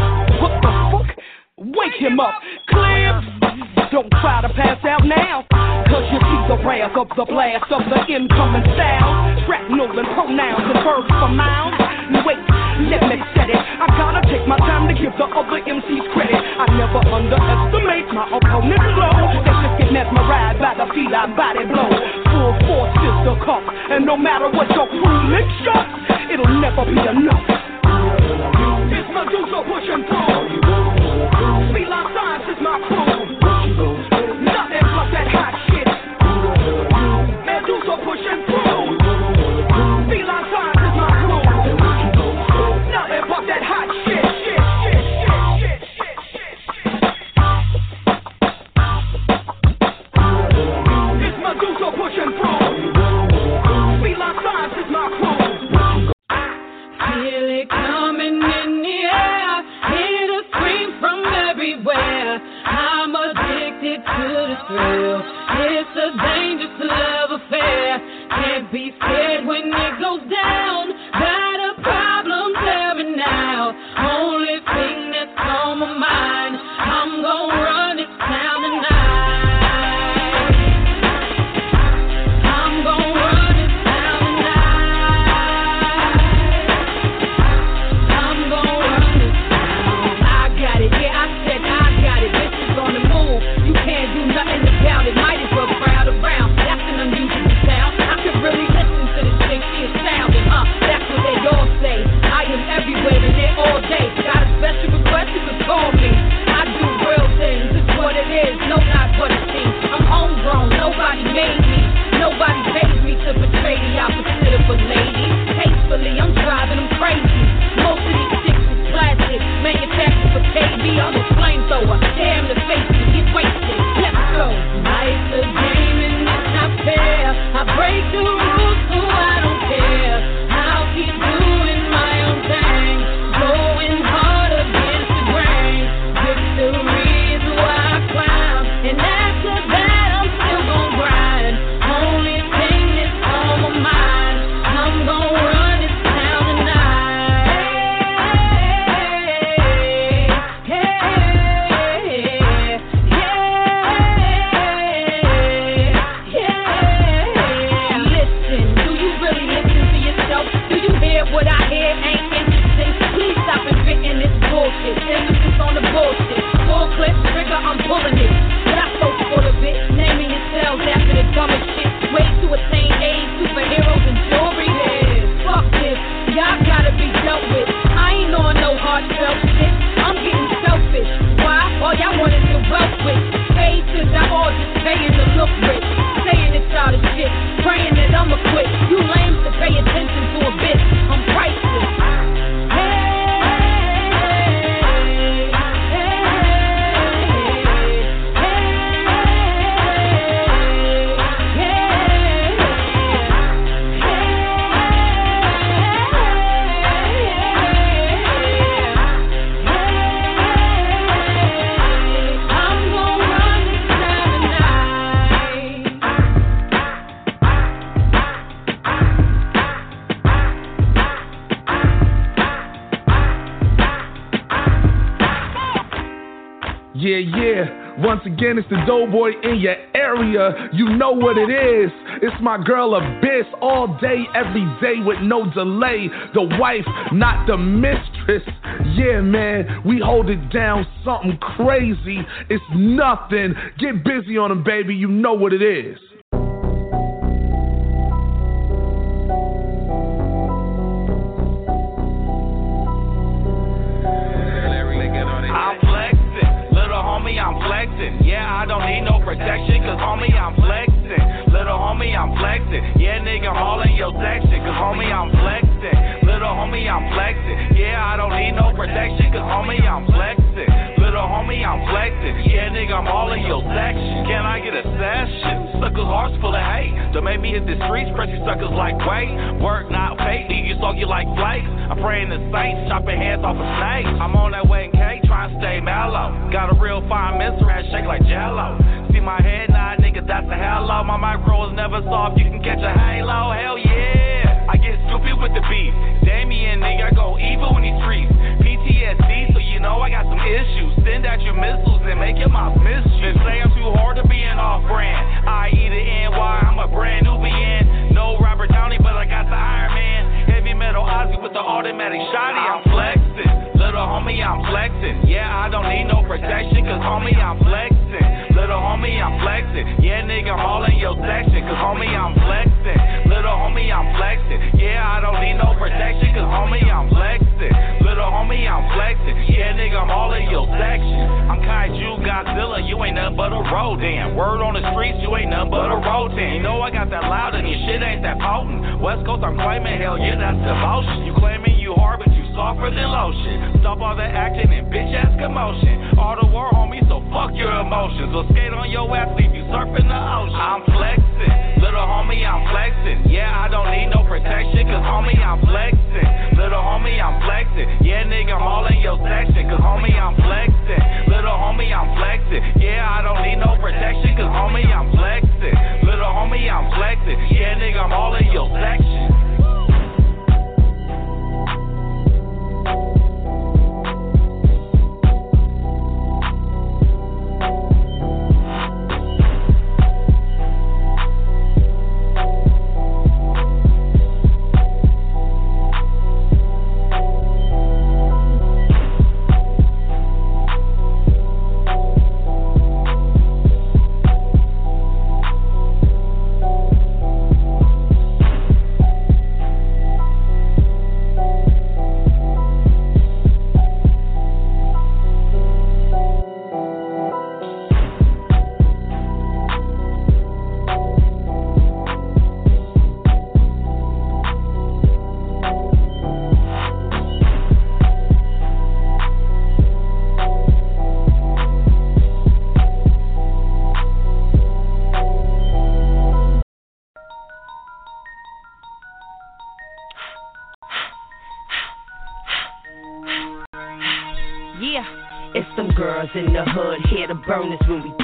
Wake him up, clear. Don't try to pass out now, cause you see the wrath of the blast of the incoming sound. Shrapnel and pronouns and verbs for mounds. Wait, let me set it. I gotta take my time to give the other MCs credit. I never underestimate my opponent's flow. They just get mesmerized by the I body blow. Full force pistol cuff, and no matter what your crew licks up, it'll never be enough. Medusa pushing through. Feline Science is my crew. Nothing but that hot shit. Medusa pushing through. Feline beware. I'm addicted to the thrill. It's a dangerous love affair. Can't be scared when it goes down. again, it's the Doughboy in your area. You know what it is. It's my girl Abyss all day, every day with no delay. The wife, not the mistress. Yeah, man, we hold it down something crazy. It's nothing. Get busy on them, baby. You know what it is. suckers like wait. Work not fake, You talk you like flakes. I'm praying to saints, chopping hands off of snakes. in the hood, here to burn this when we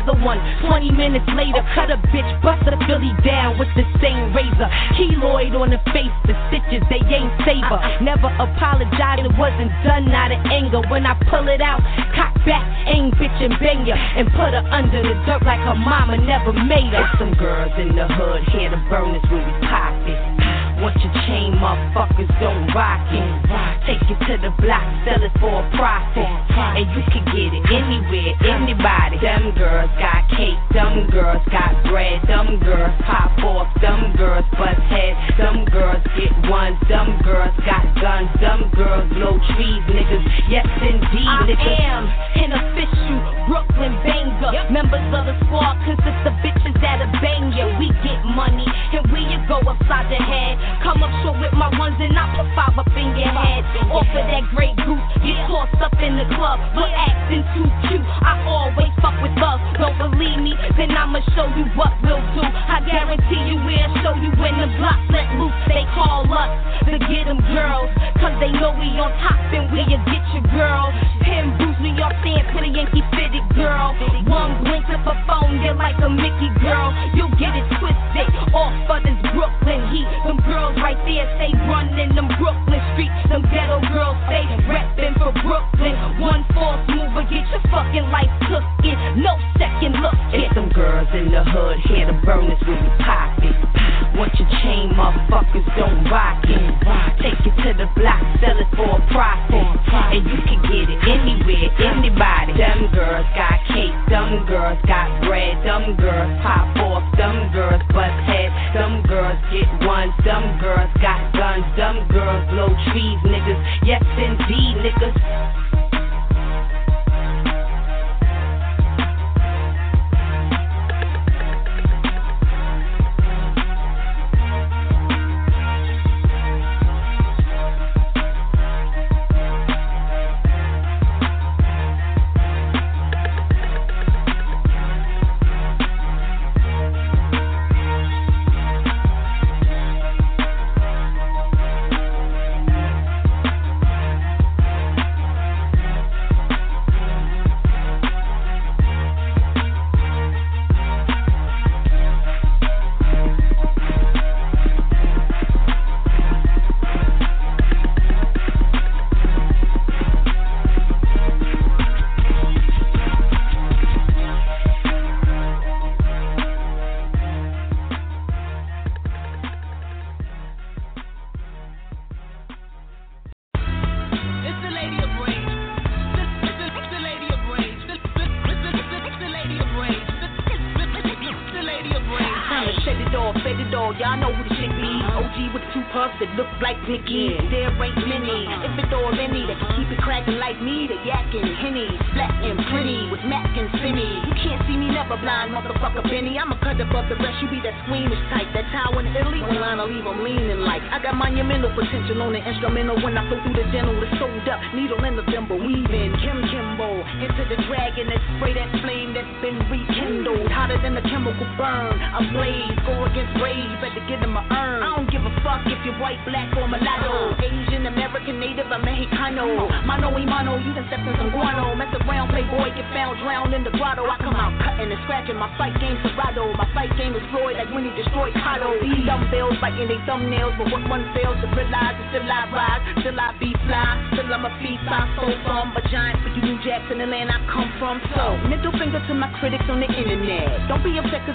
another one. 20 minutes later, cut a bitch, bust a Philly down with the same razor. Keloid on the face, the stitches, they ain't savor. Never apologize, it wasn't done out of anger. When I pull it out, cock back, aim, bitch, and bang ya. And put her under the dirt like her mama never made her. Some girls in the hood here to burn us when we pop it. Want your chain, motherfuckers don't rock it. Take it to the block, sell it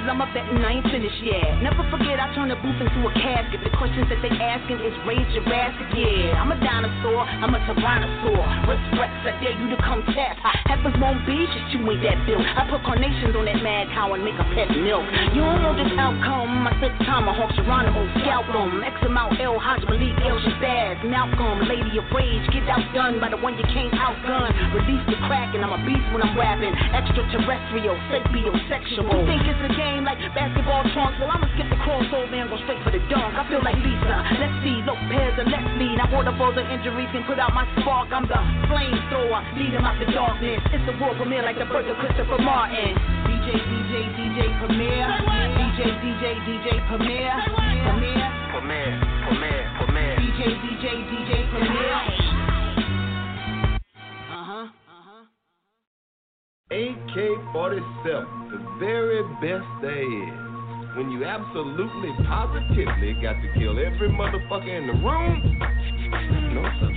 cause I'm up at ain't finished yet. Never forget I turn the booth into a casket. The questions that they asking is raise your ass yeah. I'm a dinosaur, I'm a tyrannosaur. Respect, I dare you to come test. Heavens won't be just you ain't that built. I put carnations cow and make a pet milk. You don't know this outcome. I spit time, I hawk Geronimo, scalp them. X amount, L, Hajj, Malik, El Shabazz, Malcolm, Lady of Rage. Get outdone by the one you can't outgun. Release the crack and I'm a beast when I'm rapping. Extraterrestrial, sapio, sexual. You think it's a game like basketball trunks? Well, I'ma skip the crossover and go straight for the dunk. I feel like Lisa. Let's see, Lopes and let's lead. Now all the injuries can put out my spark. I'm the flamethrower, lead 'em out the darkness. It's the world premiere like the birth of Christopher Martin. DJ, DJ, DJ Premier. DJ, DJ, DJ Premier. Premier. Premier, Premier, Premier. DJ, DJ, DJ Premier. Uh huh. AK 47, the very best there is. When you absolutely, positively got to kill every motherfucker in the room, no such.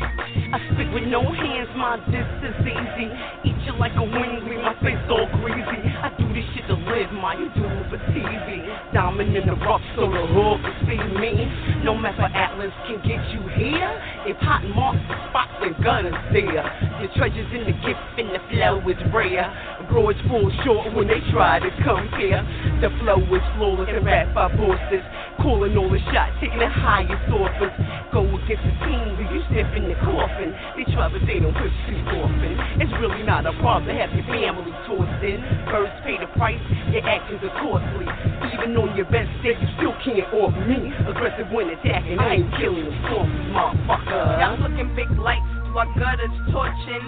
I spit with no hands, my this is easy. Eat you like a wing, leave my face all greasy. I do this shit to live, my you do it for TV. Diamond in the rough, so the hood can see me. No matter Atlas can get you here. If hot marks the spot, then gunners there. The treasures in the gift and the flow is rare. Bro, full short when they try to come here. The flow is flawless and rap by bosses. Calling all the shots, taking the highest offers. Go against the team, leave you sniff in the coffin. They try, but they don't push too often. It's really not a problem to have your family tossed in. Birds pay the price, your actions are costly. Even on your best day, you still can't off me. Aggressive when attacking, I ain't killing them softly, motherfucker. Y'all looking big lights, my gutters torching.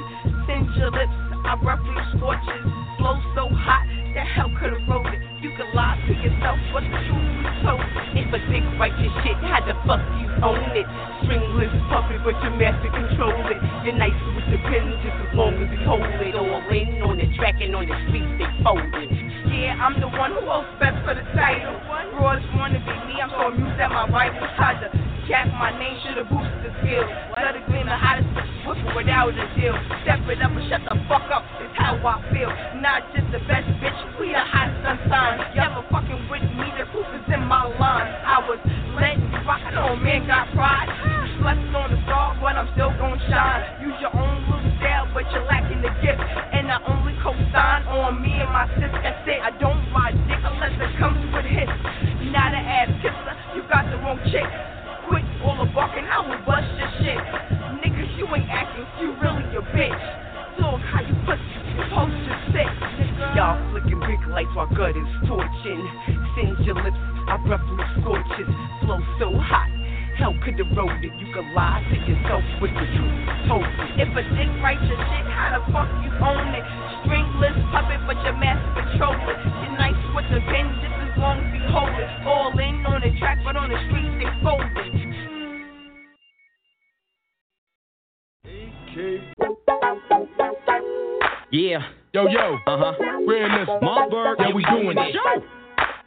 Singe your lips, I roughly scorches. Blow so hot, that hell could wrote it. You can lie to yourself, but the truth is told. If a dick writes your shit, how the fuck you own it? Stringless puppet, but your master control it. You're nice with the pen, just as long as you hold it. All in on the track and on the streets, they folded. Yeah, I'm the one who holds best for the title. Broads wanna be me, I'm so amused at my rivals. Tried to jack my name, should've boosted the skill. Let it gleam the hottest whip without a deal. Step it up and shut the fuck up, is how I feel. Not just the best bitch, we the hottest unsigned. Y'all fucking with me, the proof is in my line. I was letting you rock, I know man got pride. Slept on the star, but I'm still gonna shine. Use your own little style, but you're lacking the gift. And I only co-sign on me and my sis, that's it. I don't ride dick unless it comes with hits. Not an ass kisser, you got the wrong chick. Quit all the barking, I will bust your shit. Niggas, you ain't acting, you really a bitch. Look how you pussy supposed to sit? Y'all flicking big lights while gut is torching. Singe your lips, I roughly scorches. Flow so hot, hell could erode it. You could lie to yourself with the truth told. If a dick writes your shit, how the fuck you own it? Stringless puppet, but your master control it. You're nice with the pen, just as long as you hold it. All in on the track, but on the streets they fold it. Yeah. Yo, yo. Uh huh. We're in this. Mossberg. Yeah, we doing it. Show.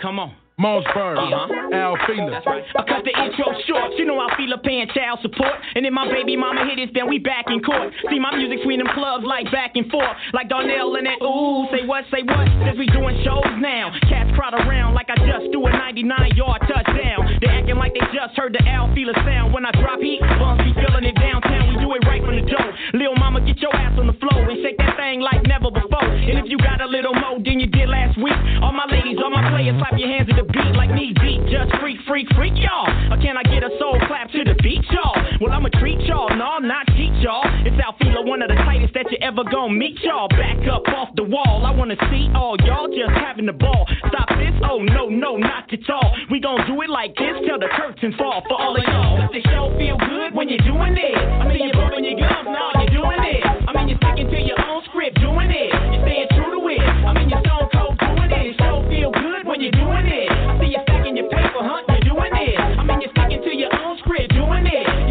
Come on. Mossberg. Uh-huh. Alfila. I cut the intro short. You know I feel a paying child support. And then my baby mama hit us, then we back in court. See my music between them clubs like back and forth. Like Darnell and that ooh, say what, say what. Cause we doing shows now. Cats crowd around like I just threw a 99 yard touchdown. They acting like they just heard the Alfila sound. When I drop heat, bums be feeling it downtown. We do it right from the door. Lil mama, get your ass on the floor and shake that thing like never before. And if you got a little more than you did last week, all my ladies, all my players, clap your hands at the beat like knee deep. Just freak, freak, freak y'all. Or can I get a soul clap to the beat, y'all? Well, I'ma treat y'all, no, I'm not cheat y'all. It's Alfila, one of the tightest that you ever gonna meet y'all. Back up off the wall. I wanna see all y'all just having the ball. Stop this, oh no, no, not at all. We gon' do it like this till the curtains fall for all of y'all. Does the show feel good when you're doing it? I mean, you're bumping your gums, now you're doing it. I mean, you're sticking to your own script, doing it. You're staying true to it. I mean, you're stone cold doing it. It show feel good when you're doing it. I see you stacking your paper, huh? You're doing it. I mean, you're sticking to your own script, doing it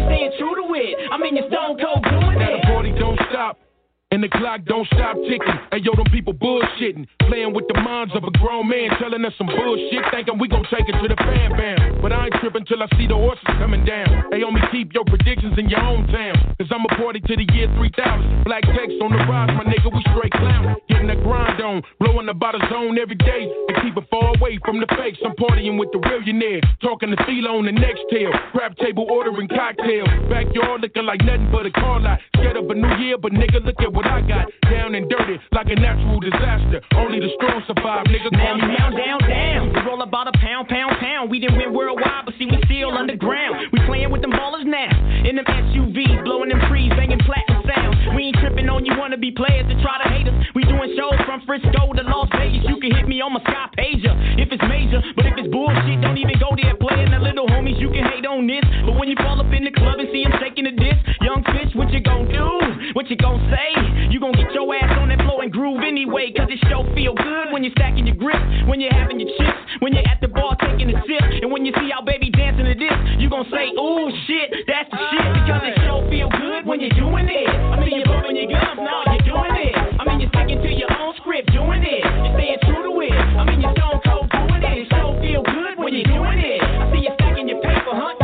it. I mean, you're stone cold doing it. Now the party don't stop and the clock don't stop ticking. Hey, yo, them people bullshitting. Playing with the minds of a grown man, telling us some bullshit, thinking we gon' take it to the fan bam. But I ain't tripping till I see the horses coming down. Hey, homie, keep your predictions in your own town. Cause I'm a party to the year 3000. Black text on the rise, my nigga, we straight clown. Getting the grind on, blowing the bottle zone every day. And keep it far away from the fakes. I'm partying with the millionaire. Talking to Philo on the next tail. Crab table ordering cocktails. Backyard looking like nothing but a car lot. Scared of a new year, but nigga, look at what I got. Down and dirty, like a natural disaster. Only the strong survive, nigga. Now down, down, down. We roll about a pound, pound, pound. We didn't win worldwide, but see, we still underground. We playing with them ballers now. In them SUVs, blowing them trees, banging platinum sounds. We ain't tripping on you wanna be players to try to hate us. We doing shows from Frisco to Las Vegas. You can hit me on my Sky pager if it's major, but if it's bullshit, don't even go there. Playing the little homies, you can hate on this. But when you fall up in the club and see him shaking the disc, young fish, what you gon' do? What you gon' say? You gon' get your ass on that and groove anyway, cause it show feel good when you're stacking your grip, when you're having your chips, when you're at the bar taking a sip, and when you see our baby dancing to this, you gon' say, ooh shit, that's the shit, because it show feel good when you're doing it. I mean, you're bumping your gums, no, you're doing it. I mean, you're sticking to your own script, doing it. You're staying true to it. I mean, you're stone cold doing it. It show feel good when you're doing it. I see you stacking your paper, huh?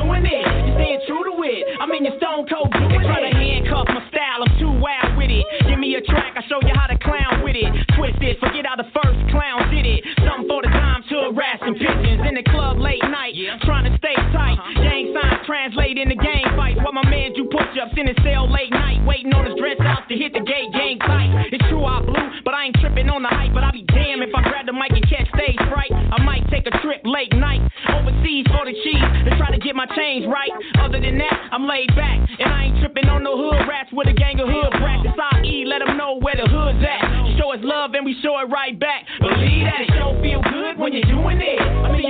Doing it. You're staying true to it. I'm in your stone cold doing it. They try to handcuff my style, I'm too wild with it. Give me a track, I show you how to clown with it. Twist it, forget how the first clown did it. Something for the time to harass some pigeons in the club late night, trying to stay tight. Uh-huh. Gang signs translate in the gang fight. While my man do push ups in his cell late night, waiting on his dress out to hit the gate gang tight. It's true I blew, but I ain't tripping on the hype. But I be damn if I grab the mic and catch stage fright. I might take a trip late night overseas for the cheese and try to get my change right. Other than that, I'm laid back and I ain't tripping on no hood rats with a gang of hood brats. It's IE, let them know where the hood's at. Show us love and we show it right back. Believe that it don't feel good when you're doing it. I mean,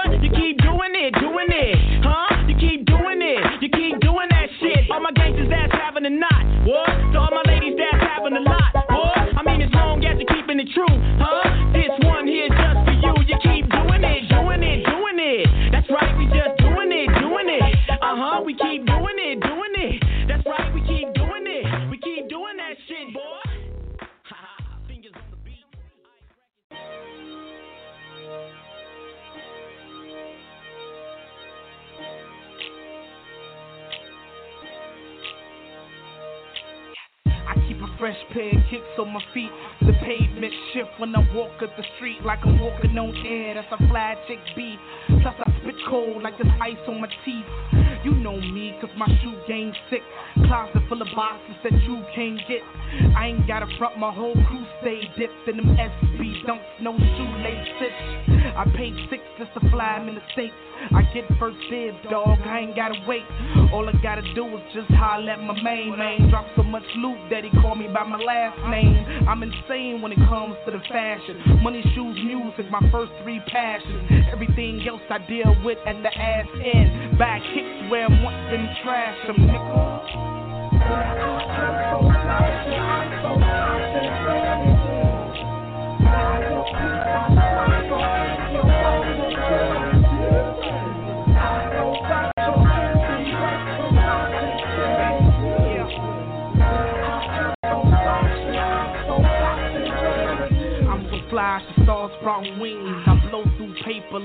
It, doing it, huh? You keep doing it, you keep doing that shit. All my gangsters that's having a knot, what? To all my ladies that's having a lot, what? I mean, as long as you're keeping it true, huh? This one here's just for you. You keep doing it, doing it, doing it. That's right, we just doing it, doing it. Uh huh, we keep doing it, doing it. That's right, we keep fresh pair of kicks on my feet. The pavement shift when I walk up the street like I'm walking on air. That's a fly chick beat. Plus I spit cold like there's ice on my teeth. You know me, cause my shoe game sick. Closet full of boxes that you can't get. I ain't gotta front, my whole crew stay dipped in them SB dunks, no shoelace shoelaces. I paid six just to fly in the States. I get first dibs, dog, I ain't gotta wait. All I gotta do is just holler at my main man. Drop so much loot that he called me by my last name. I'm insane when it comes to the fashion. Money, shoes, music, my first three passions. Everything else I deal with at the ass end. Back kicks where I'm been trash, some nigga.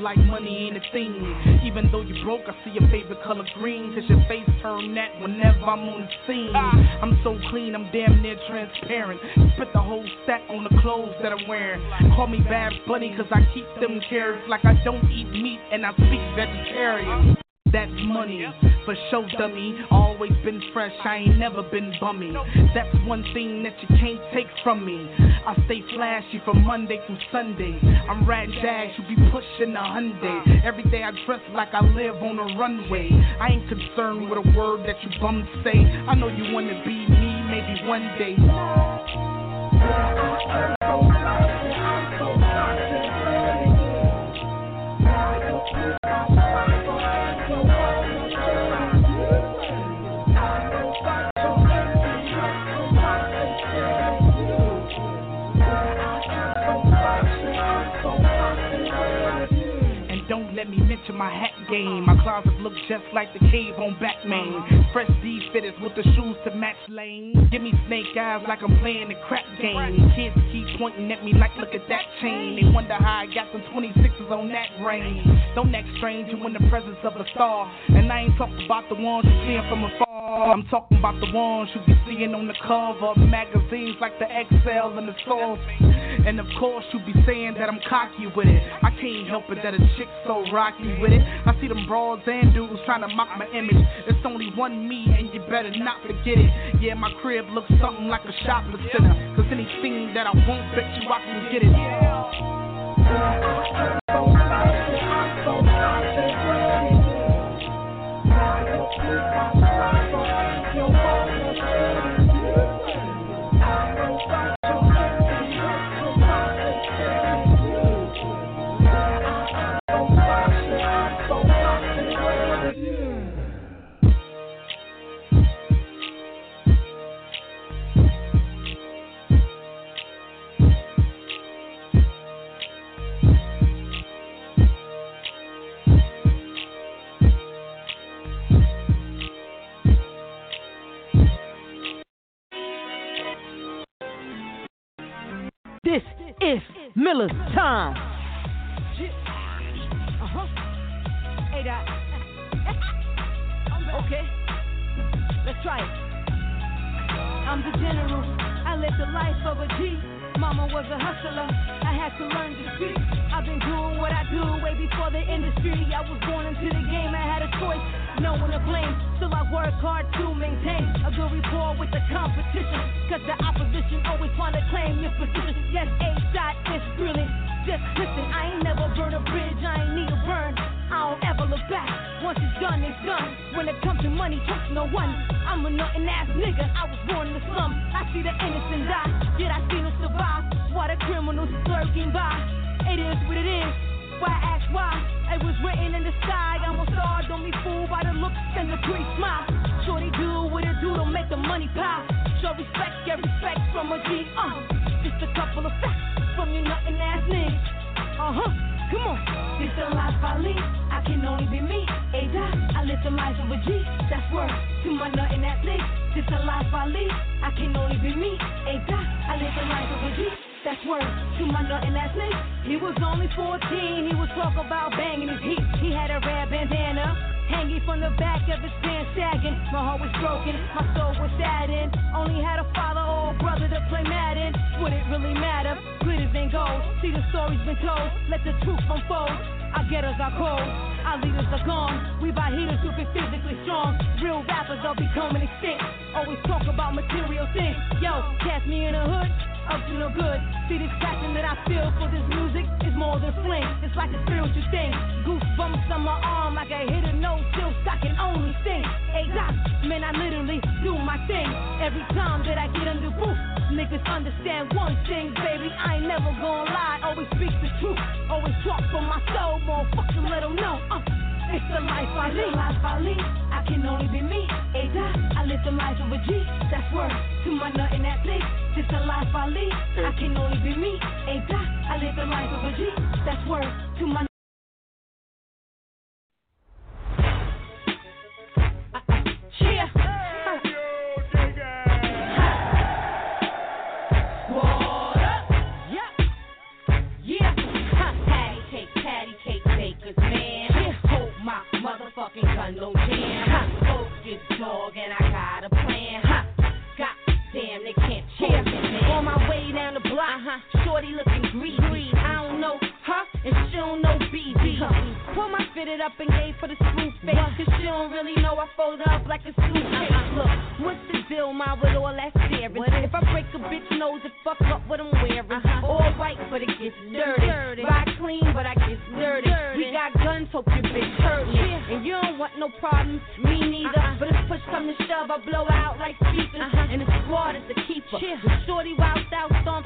Like money ain't a thing. Even though you broke, I see your favorite color green. Cause your face turn that whenever I'm on the scene. I'm so clean, I'm damn near transparent. Spit the whole stack on the clothes that I'm wearing. Call me Bad Bunny cause I keep them carrots like I don't eat meat and I speak vegetarian. That's money for show dummy. Always been fresh, I ain't never been bummy. That's one thing that you can't take from me. I stay flashy from Monday through Sunday. I'm riding jags, you be pushing a Hyundai. Every day I dress like I live on a runway. I ain't concerned with a word that you bums say. I know you wanna be me, maybe one day. My game. My closet looks just like the cave on Batman. Fresh D fitters with the shoes to match lane. Give me snake eyes like I'm playing the crap game. Kids keep pointing at me like, look at that chain. They wonder how I got some 26s on that range. Don't act strange, you in the presence of a star. And I ain't talking about the ones you seeing from afar. I'm talking about the ones you be seeing on the cover of magazines like the XL and the Source. And of course, you be saying that I'm cocky with it. I can't help it that a chick so rocky with it. I see them broads and dudes trying to mock my image. It's only one me, and you better not forget it. Yeah, my crib looks something like a shopping center. Cause anything that I want, bet you I can get This Miller's time. Hey, Doc. <laughs> okay. Let's try it. I'm the general. I lived the life of a G. Mama was a hustler. I had to learn to speak. I've been doing what I do way before the industry. I was born into the game. I had a choice. No one to blame. Still, I work hard to maintain a good rapport with the competition. Cause the opposition always wanna claim your position. Yes, A shot is brilliant. Just listen, I ain't never burn a bridge. I ain't need a burn. I don't ever look back. Once it's done, it's done. When it comes to money, trust no one. I'm a nothing ass nigga. I was born in the slum. I see the innocent die, yet I see them survive. Why the criminals lurking by? It is what it is. Why ask why? It was written in the sky. I'm a star. Don't be fooled by the looks and the pretty smile. Shorty do what it do to make the money pile. Show respect, get respect from a G. Uh, just a couple of facts from your nothing ass niggas. Uh huh. Come on. This the life I lead. I can only be me. A. I live the life of a G. That's worth to my nothing ass niggas. This the life I lead. I can only be me. A. I live the life of a G. That's worth to my nothing ass nigga. He was only 14. He was talking about banging his heat. He had a red bandana. Hanging from the back of his pants, sagging. My heart was broken, my soul was saddened. Only had a father or a brother to play Madden. Would it really matter? Glitters and gold. See the story's been told. Let the truth unfold. Our getters are cold. Our leaders are gone. We buy heaters who be physically strong. Real rappers are becoming extinct. Always talk about material things. Yo, cast me in a hood. Up to no good. See this passion that I feel for this music is more than fling. It's like a spiritual thing. Goosebumps on my arm like a no till I can only sing. Hey doc, man, I literally do my thing. Every time that I get under roof, niggas understand one thing, baby. I ain't never gonna lie. Always speak the truth. Always talk from my soul. Motherfucker, let 'em know. Uh, it's the life I live. Life I live. I can only be me. Doc, I live the life of a G. That's worth to my nothing that place. It's the life I live. I can only be me. Doc, I live the life of a G. That's worth to my gun, no jam. Ha, focus dog, and I got a plan. Ha, God damn, they can't me, man. On my way down the block, uh-huh. shorty looking greasy. I don't know her, and she don't know BB. Pull my fitted up and gave for the screw face. Cause she don't really know I fold up like a suitcase. Look, what's the still mind with all that staring. If I break a bitch nose, it fuck up what I'm wearing. Uh-huh. All white, but it gets dirty. Ride clean, but I get dirty. We got guns, hope your bitch hurt me. And you don't want no problems, me neither. But if push come to shove, I blow out like speakers. And the squad is the keeper. When Shorty wild out, stomped out on the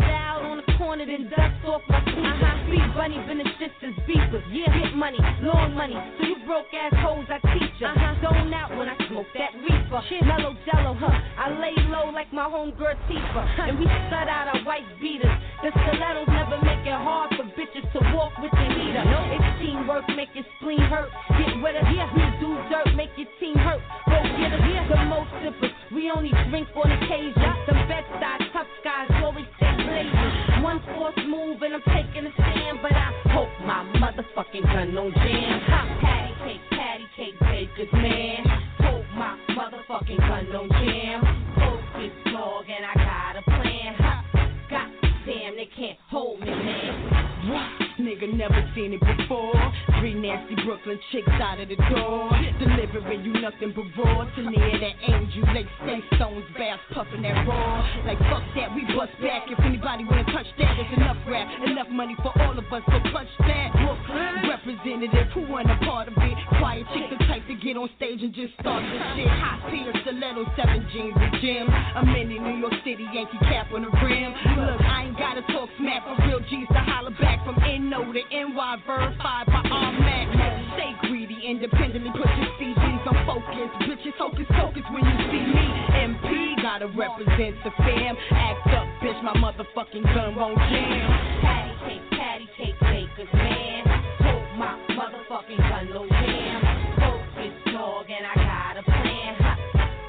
corner, then dust off my sneakers. Speed uh-huh. bunny, been the sisters, beepers. Yeah, get money, long money. So you broke ass hoes, I teach ya. Uh-huh. Zone out when I smoke that reefer. Mellow jello, huh? I lay low like my homegirl Tifa. And we stud out our white beaters. The stilettos never make it hard for bitches to walk with the heater. It's teamwork, make your spleen hurt. Get with us, yeah. we do dirt, make your team hurt. Go get us, yeah. the most sippers. We only drink on occasion. Some bed side tough guys always stay blazing. One force move and I'm taking a stand, but I hope my motherfucking gun don't jam. Hot patty cake, patty cake, bakers, man. Hope my motherfucking gun don't jam. Focus dog and I got a plan. Ha, God damn, they can't hold me, man. What? Nigga never seen it before. Three nasty Brooklyn chicks out of the door. Delivering you nothing but raw. To near that angel, they stay stones, bass puffing that raw. Like fuck that, we bust back. If anybody wanna touch that, there's enough rap, enough money for all of us. So touch that. Brooklyn representative, who want a part of it? Quiet chick, the type to get on stage and just start the shit. Hot tears, stiletto, seven jeans, and gym. A mini New York City Yankee cap on the rim. Look, I ain't gotta talk smack for real G's to holler back from NO to NY verified by our Mac. Stay greedy, independently put your CDs on focus. Bitches hocus pocus when you see me. MP gotta represent the fam. Act up, bitch, my motherfucking gun won't jam. Patty cake, patty cake, bakers, man. Hope my motherfucking gun no jam. Focus dog and I got a plan. Ha,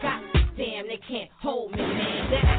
God damn, they can't hold me, man. That's.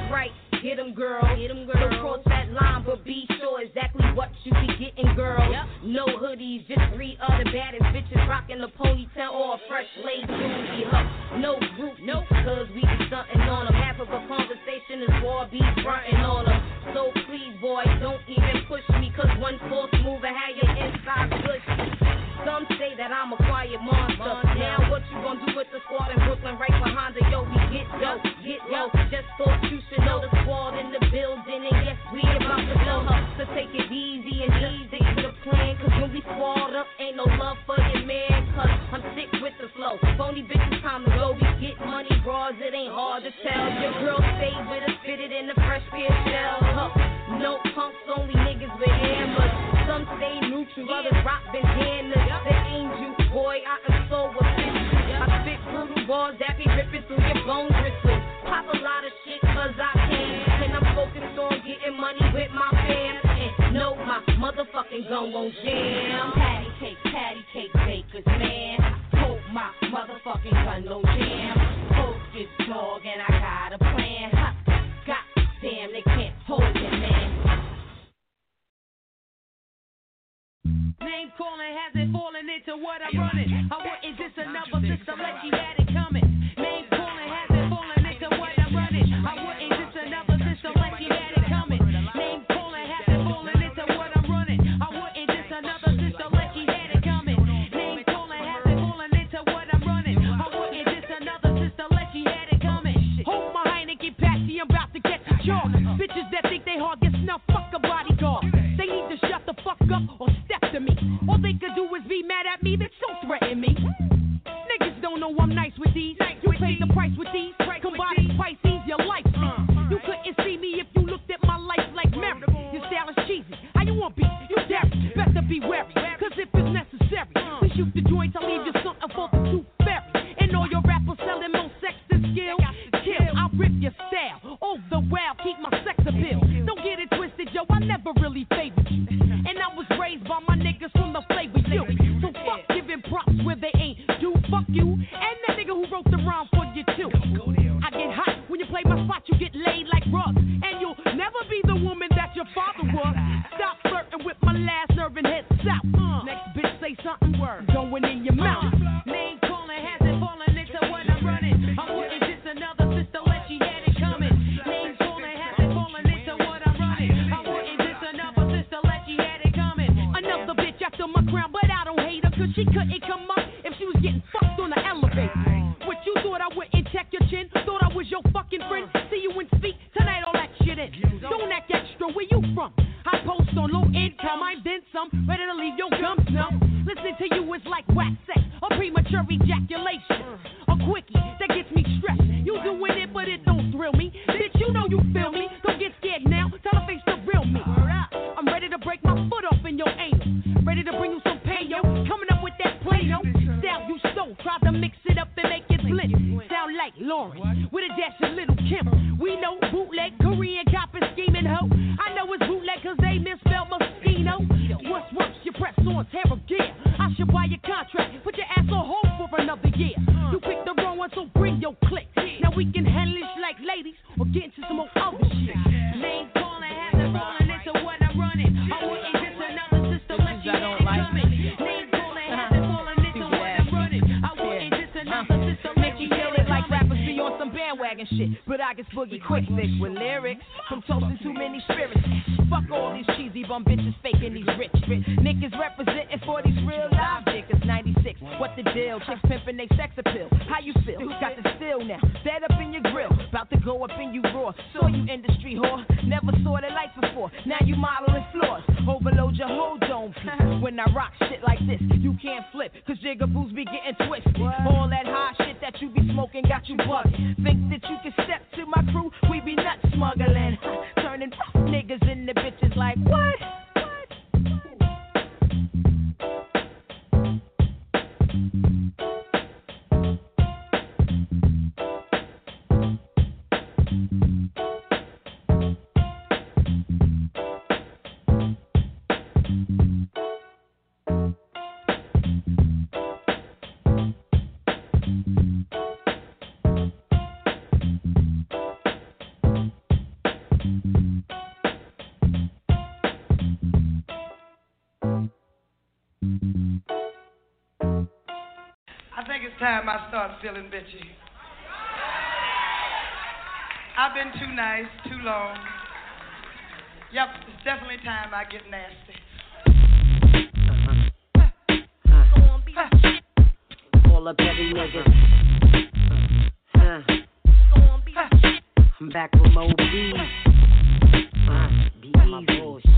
Get 'em, girl. Get 'em, girl. Don't cross that line, but be sure exactly what you be getting, girl. No hoodies, just three other baddest bitches rocking the ponytail or a fresh laid booty. Huh? No group, no, cause we be stunting on them. Half of a conversation is war, be fronting on them. So please, boy, don't even push me, cause one false move and have your inside pushy. Some say that I'm a quiet monster. Now you do with the squad in Brooklyn right behind the yo? We get low, get low. Just thought you should know the squad in the building, and yes, we about to blow her. So take it easy and easy to the plan. Cause when we squad up, ain't no love for your man. Cause I'm sick with the flow. Phony bitches, time to go. We get money, bras, it ain't hard to tell. Your girl stay with us, fitted in the fresh pair of shells. Huh? No punks, only niggas with hammers. Some stay neutral, others rock bandanas. The gun won't jam. Patty cake, patty cake, bakers, man. Hope my motherfucking gun don't jam. Focus dog and I got a plan. Ha, God damn, they can't hold it, man. Name calling, has it fallen into what I'm running? I wouldn't just another system like you had it the joints, I'll leave you feeling bitchy. I've been too nice, too long. Yep, it's definitely time I get nasty. All up every nigga. Uh, uh, I'm back with Mo B. Uh, be easy.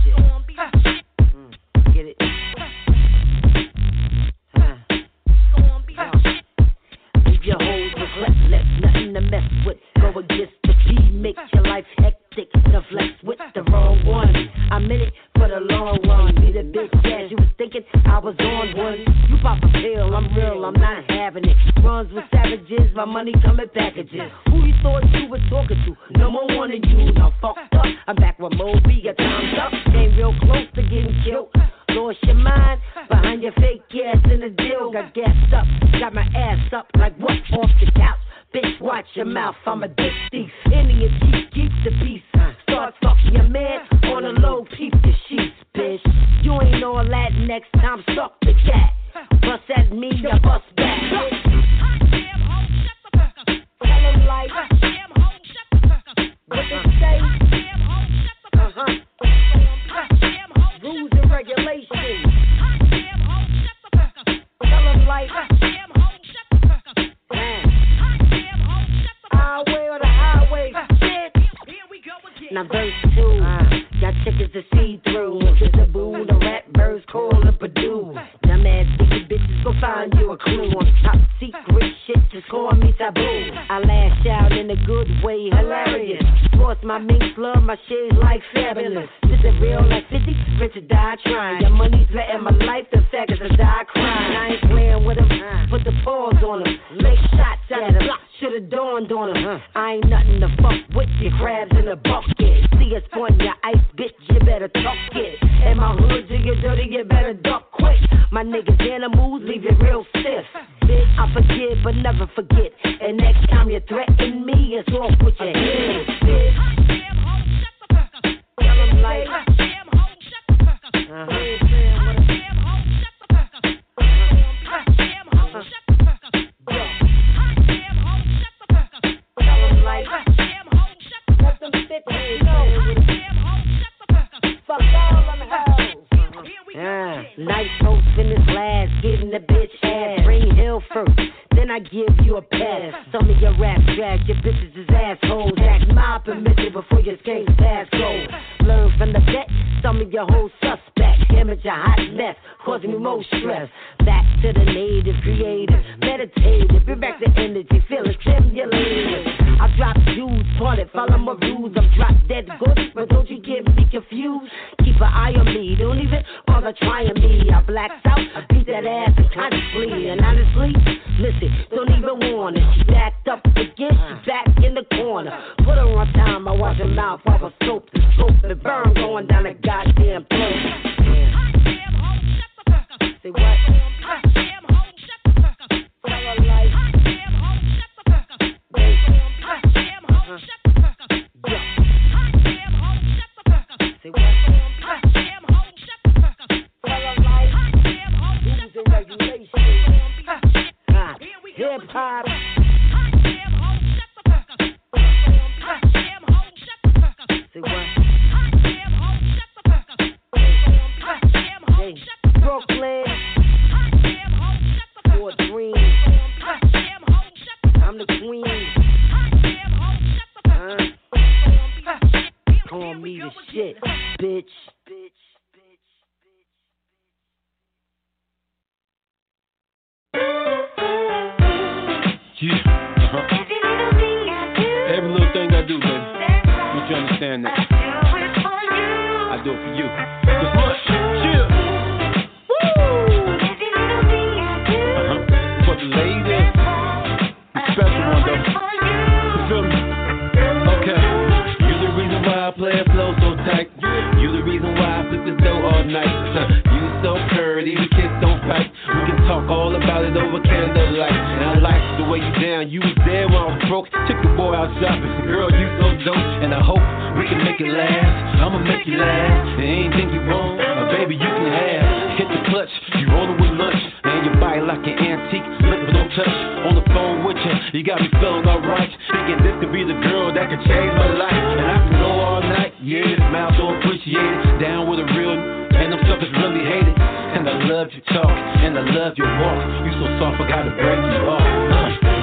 Down. You was there when I was broke. Took the boy out shopping. Girl, you so dope. And I hope we can make it last. I'ma make you laugh. And anything you want, uh, baby, you can have. Hit the clutch. You rollin' with lunch. And your body like an antique. Look, but don't touch. On the phone with you. You got me feeling alright. Thinking this could be the girl that could change my life. And I can go all night. Yeah, smile so appreciated. Down with a real. And them suckers really hate it. And I love your talk, and I love your walk. You so soft, I gotta break you off. Uh.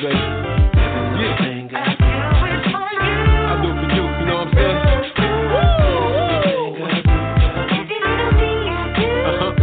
Baby. I do for you, you know what I'm saying? Uh-huh.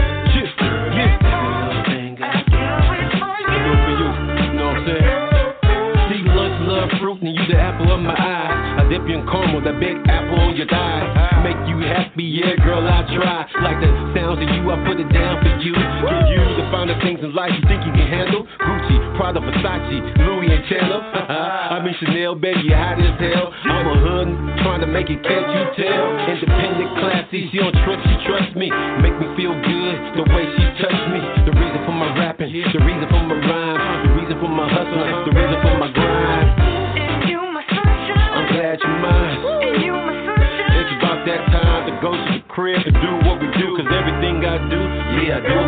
And you the apple of my eye. I dip you in caramel, that big apple on your thigh. Make you happy, yeah, girl, I try. Like the sounds of you, I put it down for you. For you, the finer things in life you think you can handle. Gucci, Prada, Versace, Louis and Chanel. I'm in Chanel, baby, you hot as hell. I'm a hood, trying to make it, can't you tell? Independent, classy, she don't trust, she trust me. Make me feel good, the way she touched me. The reason for my rapping, the reason for my rhyme, the reason for my hustling, the reason for my grind. I'm glad you're mine. It's about that time to go to the crib and do what we do. Cause everything I do, yeah, I do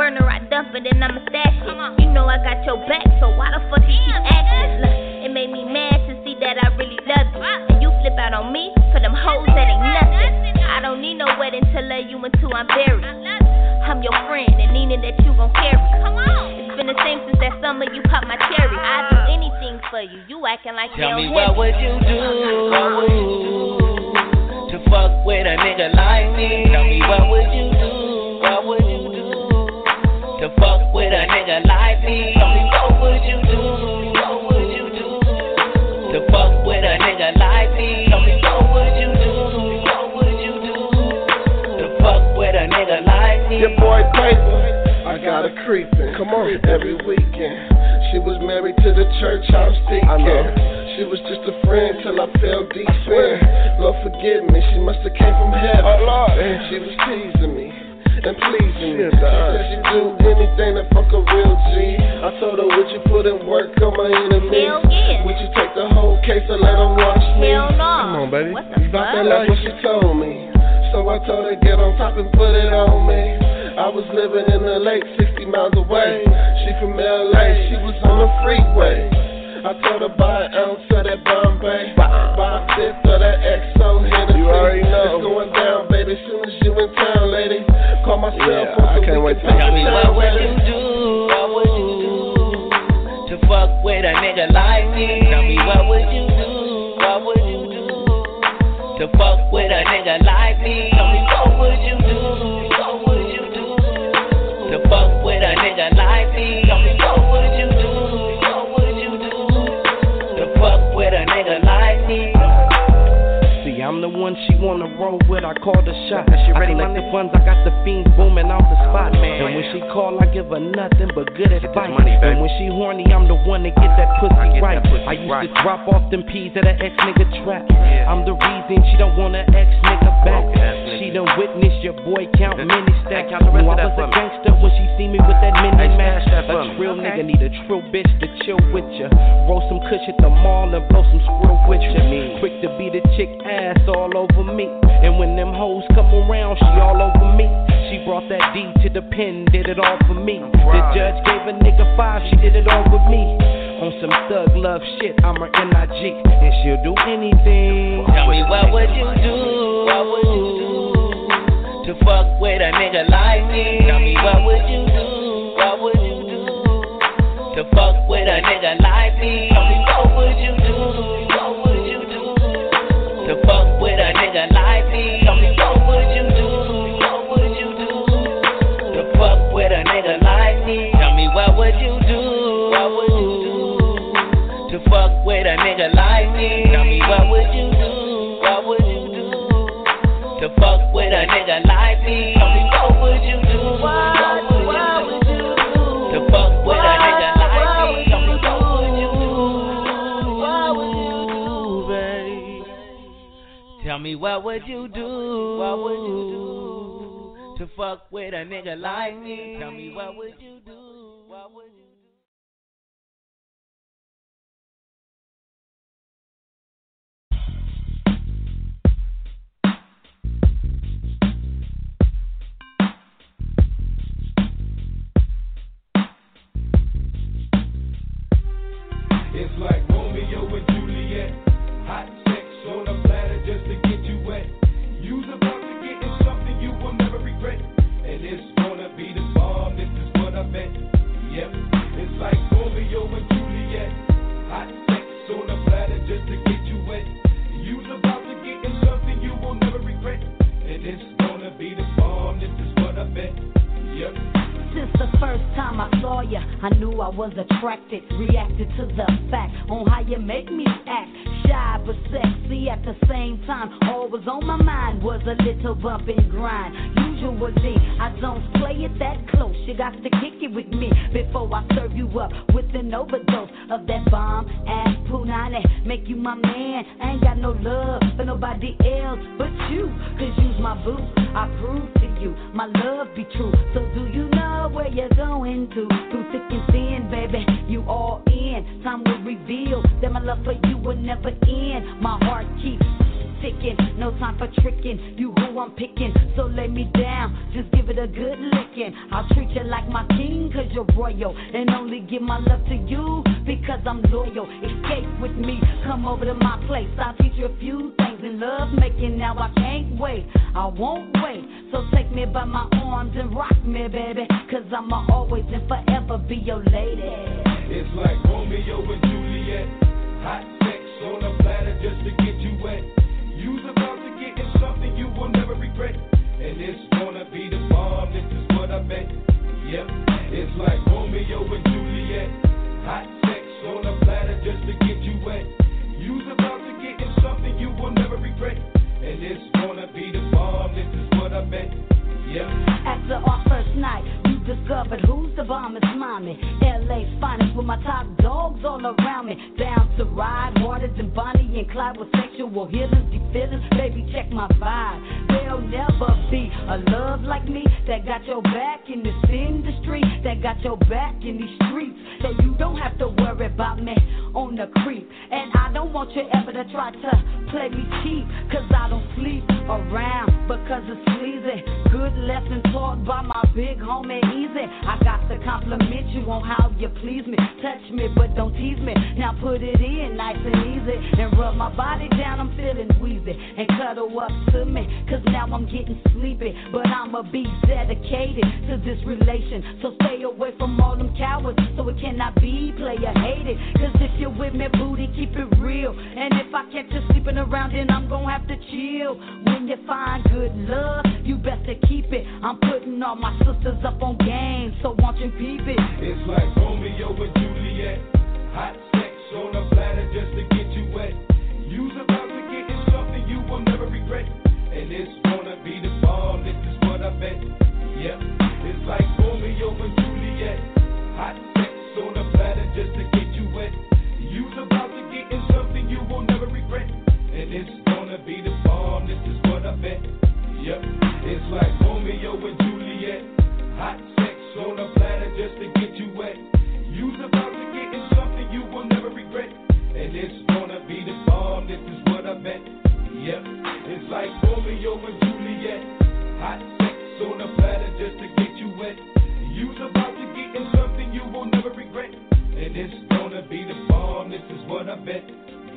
burner, I dump it, and I'ma stash it. You know I got your back, so why the fuck you keep acting? Look, it made me mad to see that I really love you. And you flip out on me for them hoes that ain't nothing. I don't need no wedding to love you until I'm buried. I'm your friend, and meaning that you gon' carry. It's been the same since that summer you popped my cherry. I do anything for you. You acting like you Tell me what would you do? What would you do to fuck with a nigga like me? Tell me what would you do? To fuck with a nigga like me? Tell me what would you do? What would you do to fuck with a nigga like me? Tell me what would you do? What would you do to fuck with a nigga like me? Your boy Paper, I got a creeping. Come on, every weekend. She was married to the church house deacon. She was just a friend till I fell deep in. Lord forgive me, she must have came from heaven. Oh, And she was teasing me and pleasing me. She said she'd do anything to fuck a real G. I told her, would you put in work on my enemies? Hell yeah. Would you take the whole case and let them watch me? Hell no. Come on, baby. What the fuck? That's what she told me. So I told her, get on top and put it on me. I was living in the lake, 60 miles away. She from LA, she was on the freeway. I told her buy an ounce of that Bombay, buy a fifth of that XO Hennessy. You already know. It's going down, baby, soon as you in town, lady. Call my cell Yeah, phone I so can't wait to take tell it me down, what would you do? What would you do to fuck with a nigga like me? Tell me what would you do? What would you do to fuck with a nigga like me? I call the shot. I collect the funds. I got the fiends booming on the spot. And when she call, I give her nothing but good advice. And when she horny, I'm the one that get that pussy right. I used to drop off them peas at an ex nigga trap. I'm the reason she don't want an ex nigga back. She done witnessed your boy count many stacks. Knew I was a gangster when she see me with that mini mask. A trill nigga need a true bitch to chill with ya. Roll some kush at the mall and blow some squirrel with ya. Quick to beat a chick ass all over me. And when them hoes come around, she all over me. She brought that D to the pen, did it all for me. The judge gave a nigga five, she did it all with me. On some thug love shit, I'm her NIG, and she'll do anything. Tell me what would you do? What would you do to fuck with a nigga like me? Tell me what would you do? What would you do to fuck with a nigga like me? Me what would you do? What would you do to fuck with a nigga like me? Tell me what would you do? What would you It's like Romeo and just to the first time I saw ya, I knew I was attracted. Reacted to the fact on how you make me act. Shy but sexy at the same time. All was on my mind was a little bump and grind. Usually, I don't play it that close. You got to kick it with me before I serve you up with an overdose of that bomb ass punani. Make you my man. I ain't got no love for nobody else but you. Cause you's my boo. I prove to you my love be true. So do to. Through thick and thin, baby, you all in. Time will reveal that my love for you will never end. My heart keeps no time for tricking. You who I'm picking, so lay me down, just give it a good licking. I'll treat you like my king, cause you're royal, and only give my love to you because I'm loyal. Escape with me, come over to my place. I'll teach you a few things in love making. Now I can't wait, I won't wait. So take me by my arms and rock me, baby, cause I'ma always and forever be your lady. It's like Romeo and Juliet. Hot sex on a platter just to get. You's about to get in something you will never regret. And it's gonna be the bomb, this is what I bet. Yep, it's like Romeo and Juliet. Hot sex on a platter just to get you wet. You's about to get in something you will never regret. And it's gonna be the bomb, this is what I bet. Yep. After our first night, you discovered who's the bomb is mommy. LA's finest with my top dogs all around me. Down to ride harder than Bonnie and Clyde with sexual healings, deep feelings. Baby, check my vibe. There'll never be a love like me that got your back in this industry, that got your back in these streets. So you don't have to worry about me on the creep. And I don't want you ever to try to play me cheap, cause I don't sleep around because it's sleazy. Good lesson taught by my big homie Eazy. I got to compliment you on how you please me. Touch me, but don't tease me. Now put it in nice and easy. And rub my body down, I'm feeling wheezy. And cuddle up to me, cause now I'm getting sleepy. But I'ma be dedicated to this relation. So stay away from all them cowards, so it cannot be player hated. Cause if you're with me, booty, keep it real. And if I catch you sleeping around, then I'm gonna have to chill. When you find good love, you best to keep it. I'm putting all my sisters up on game, so watch and peep it. It's like Romeo and Juliet. Hot sex on a platter just to get you wet. You's about to get in something you will never regret. And it's gonna be the bomb, this is what I bet. Yep, it's like Romeo and Juliet. Hot sex on a platter just to get you wet. You's about to get in something you will never regret. And it's gonna be the bomb, this is what I bet. Yep, it's like Romeo and Juliet. Hot on a platter just to get you wet. You's about to get in something you will never regret. And it's gonna be the bomb, this is what I bet. Yep, it's like Romeo and Juliet. Hot sex on a platter just to get you wet. You's about to get in something you will never regret. And it's gonna be the bomb, this is what I bet.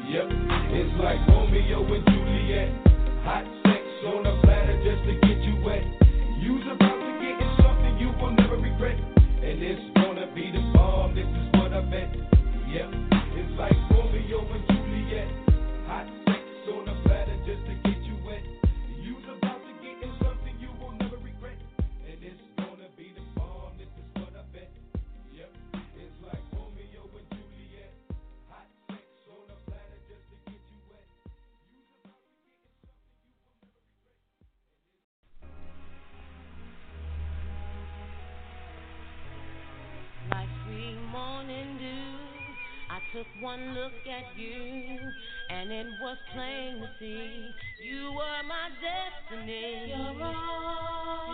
Yep, it's like Romeo and Juliet. Hot sex on a platter just to get you wet. You's about And it's gonna be the bomb, this is what I bet. Yep, it's like morning dew, I took one look at you, and it was plain to see you were my destiny. You're all,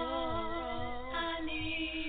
I need,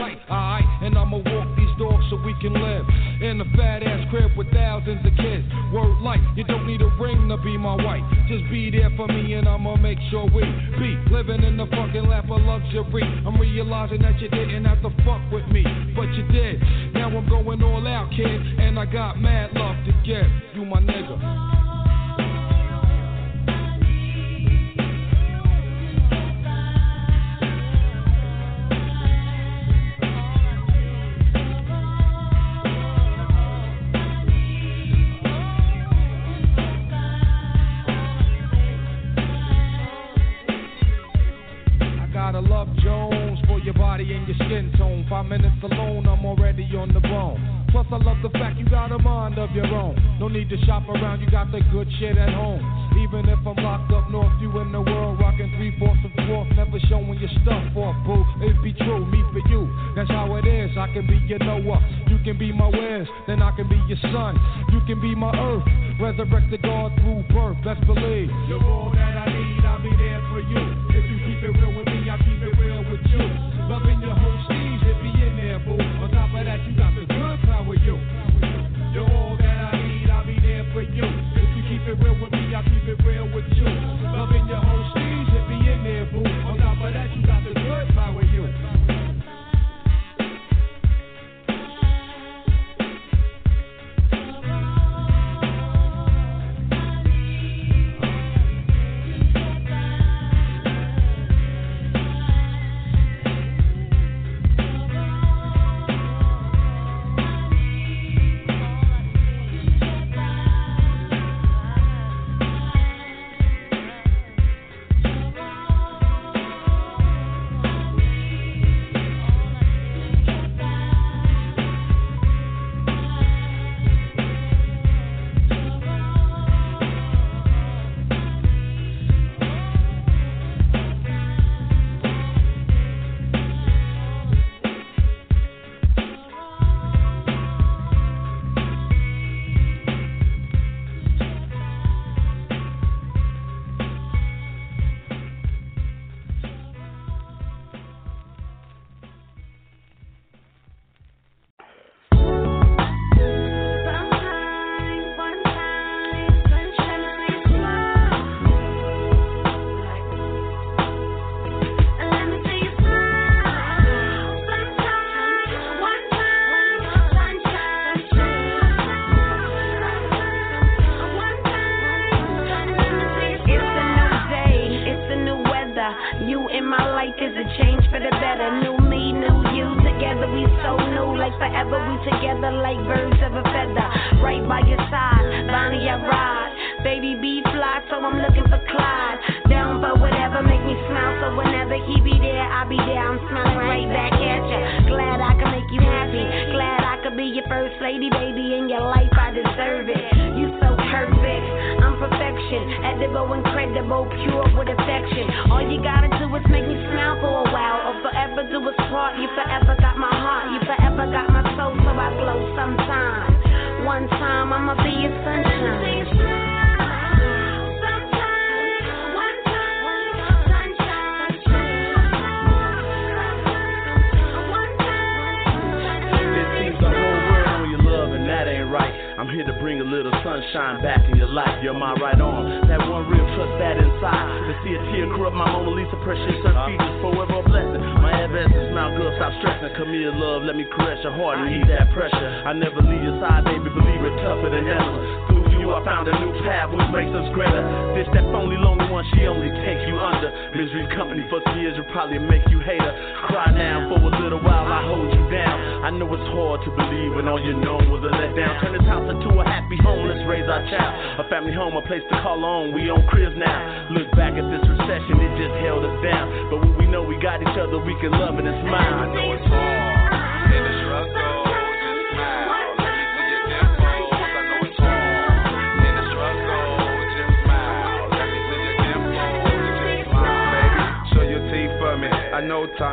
be my wife. Just be there for me and I'ma make sure we be living in the fucking lap of luxury. I'm realizing that you didn't have to fuck with me, but you did. Now I'm going all out, kid, and I got mad love to give.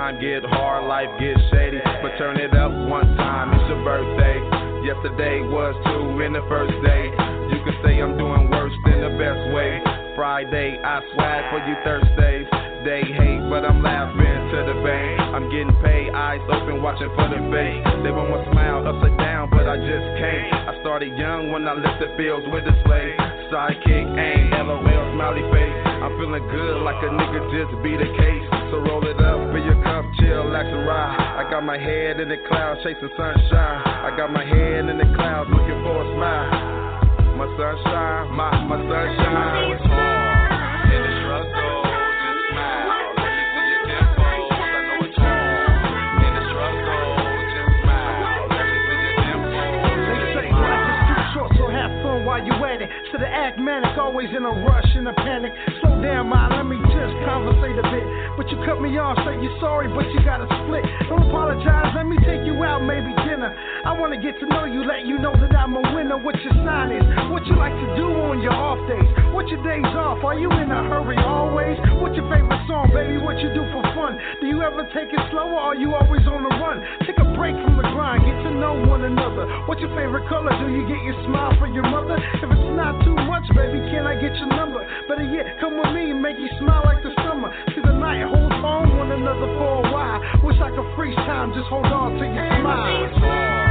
grind get hard, life gets shady. But turn it up one time, it's your birthday. Yesterday was two in the first day. You can say I'm doing worse than the best way. Friday, I swag for you Thursdays. They hate, but I'm laughing to the bank. I'm getting paid, eyes open, watching for the bank. They want my smile, upside down, but I just can't. I started young when I lifted bills with a slave. Sidekick, ain't LOL, smiley face. I'm feeling good like a nigga just beat a case. So roll it up. Open your cup, chill, relax and ride. I got my head in the clouds, chasing sunshine. I got my head in the clouds, looking for a smile. My sunshine, my my sunshine. to the act, manic, always in a rush, in a panic. Slow down, my, let me just conversate a bit. But you cut me off, say you're sorry, but you gotta split. Don't apologize, let me take you out, maybe dinner. I wanna get to know you, let you know that I'm a winner. What your sign is, what you like to do on your off days, what your days off, are you in a hurry always? What's your favorite song, baby? What you do for fun? Do you ever take it slow or are you always on the run? Take a break from the grind, get to know one another. What's your favorite color? Do you get your smile from your mother? If it's not too much, baby, can I get your number? Better yet, come with me and make you smile like the summer. See the night holds on one another for a while. Wish I could freeze time, just hold on to your smile.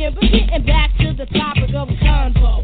thinking, but getting back to the topic of convo.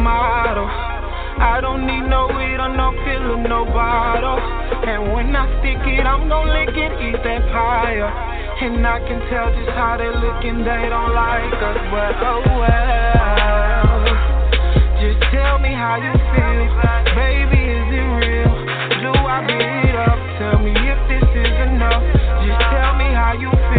Supermodel. I don't need no weed or no pill or no bottle. And when I stick it, I'm gon' lick it, eat that pie. And I can tell just how they looking, they don't like us, but oh well. Just tell me how you feel, baby, is it real? Do I beat up? Tell me if this is enough. Just tell me how you feel,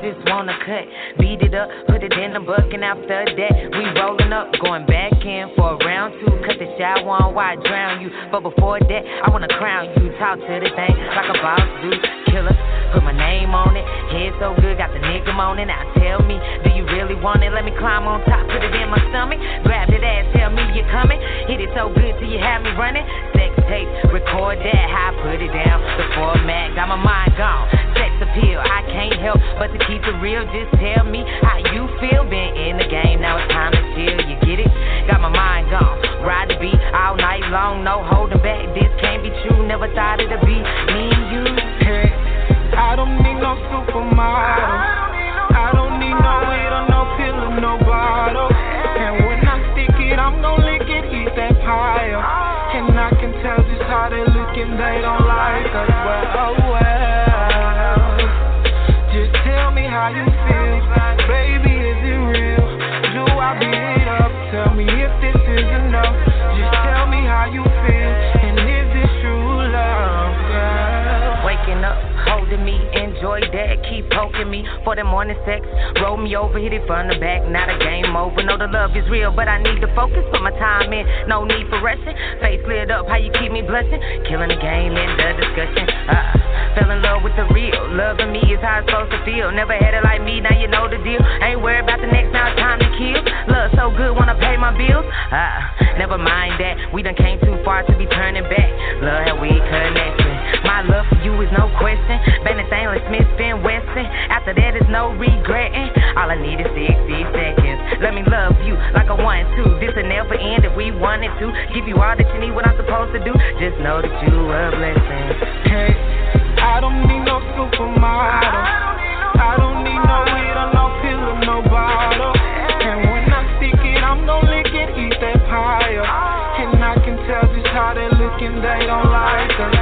just wanna cut. Beat it up, put it in the book, and After that, we rolling up, going back in for a round two. Cut the shower on while I drown you. But before that, I wanna crown you. Talk to the thing like a boss do. Killer, put my name on it. Head so good, got the nigga it. Now tell me, do you really want it? Let me climb on top, put it in my stomach. Grab that ass, tell me you're coming. Hit it so good till you have me running. Sex tape, record that, how I put it down. The format, got my mind gone. Sex appeal, I can't help but to keep it real. Just tell me how you feel. Been in the game, now it's time to chill. You get it? Got my mind gone. Ride the beat all night long, no holding back. This can't be true. Never thought it'd be me and you. I don't need no supermodel. I don't need no weed or no pill or no bottle. And when I stick it, I'm gon' lick it, eat that pie. And I can tell just how they looking, they don't like us, oh Me for the morning sex. Roll me over, hit it from the back. Not a game over. Know the love is real, but I need to focus. Put my time in, no need for rushing. Face lit up, how you keep me blushing? Killing the game in the discussion. Uh, fell in love with the real. Loving me is how it's supposed to feel. Never had it like me, now you know the deal. Ain't worried about the next, now time to kill. Love so good, wanna pay my bills. Uh, never mind that. We done came too far to be turning back. Love how we connection. My love for you is no question. Been stainless, Smith, and Wesson. After that, is no regretting. All I need is 60 seconds. Let me love you like I want to. This will never end if we wanted to. Give you all that you need, what I'm supposed to do. Just know that you a blessing. Hey, I don't need no supermodel. I don't need no weed or no pill or no bottle. And when I stick it, I'm gon' lick it, eat that pie. And I can tell just how they're looking, they don't like us,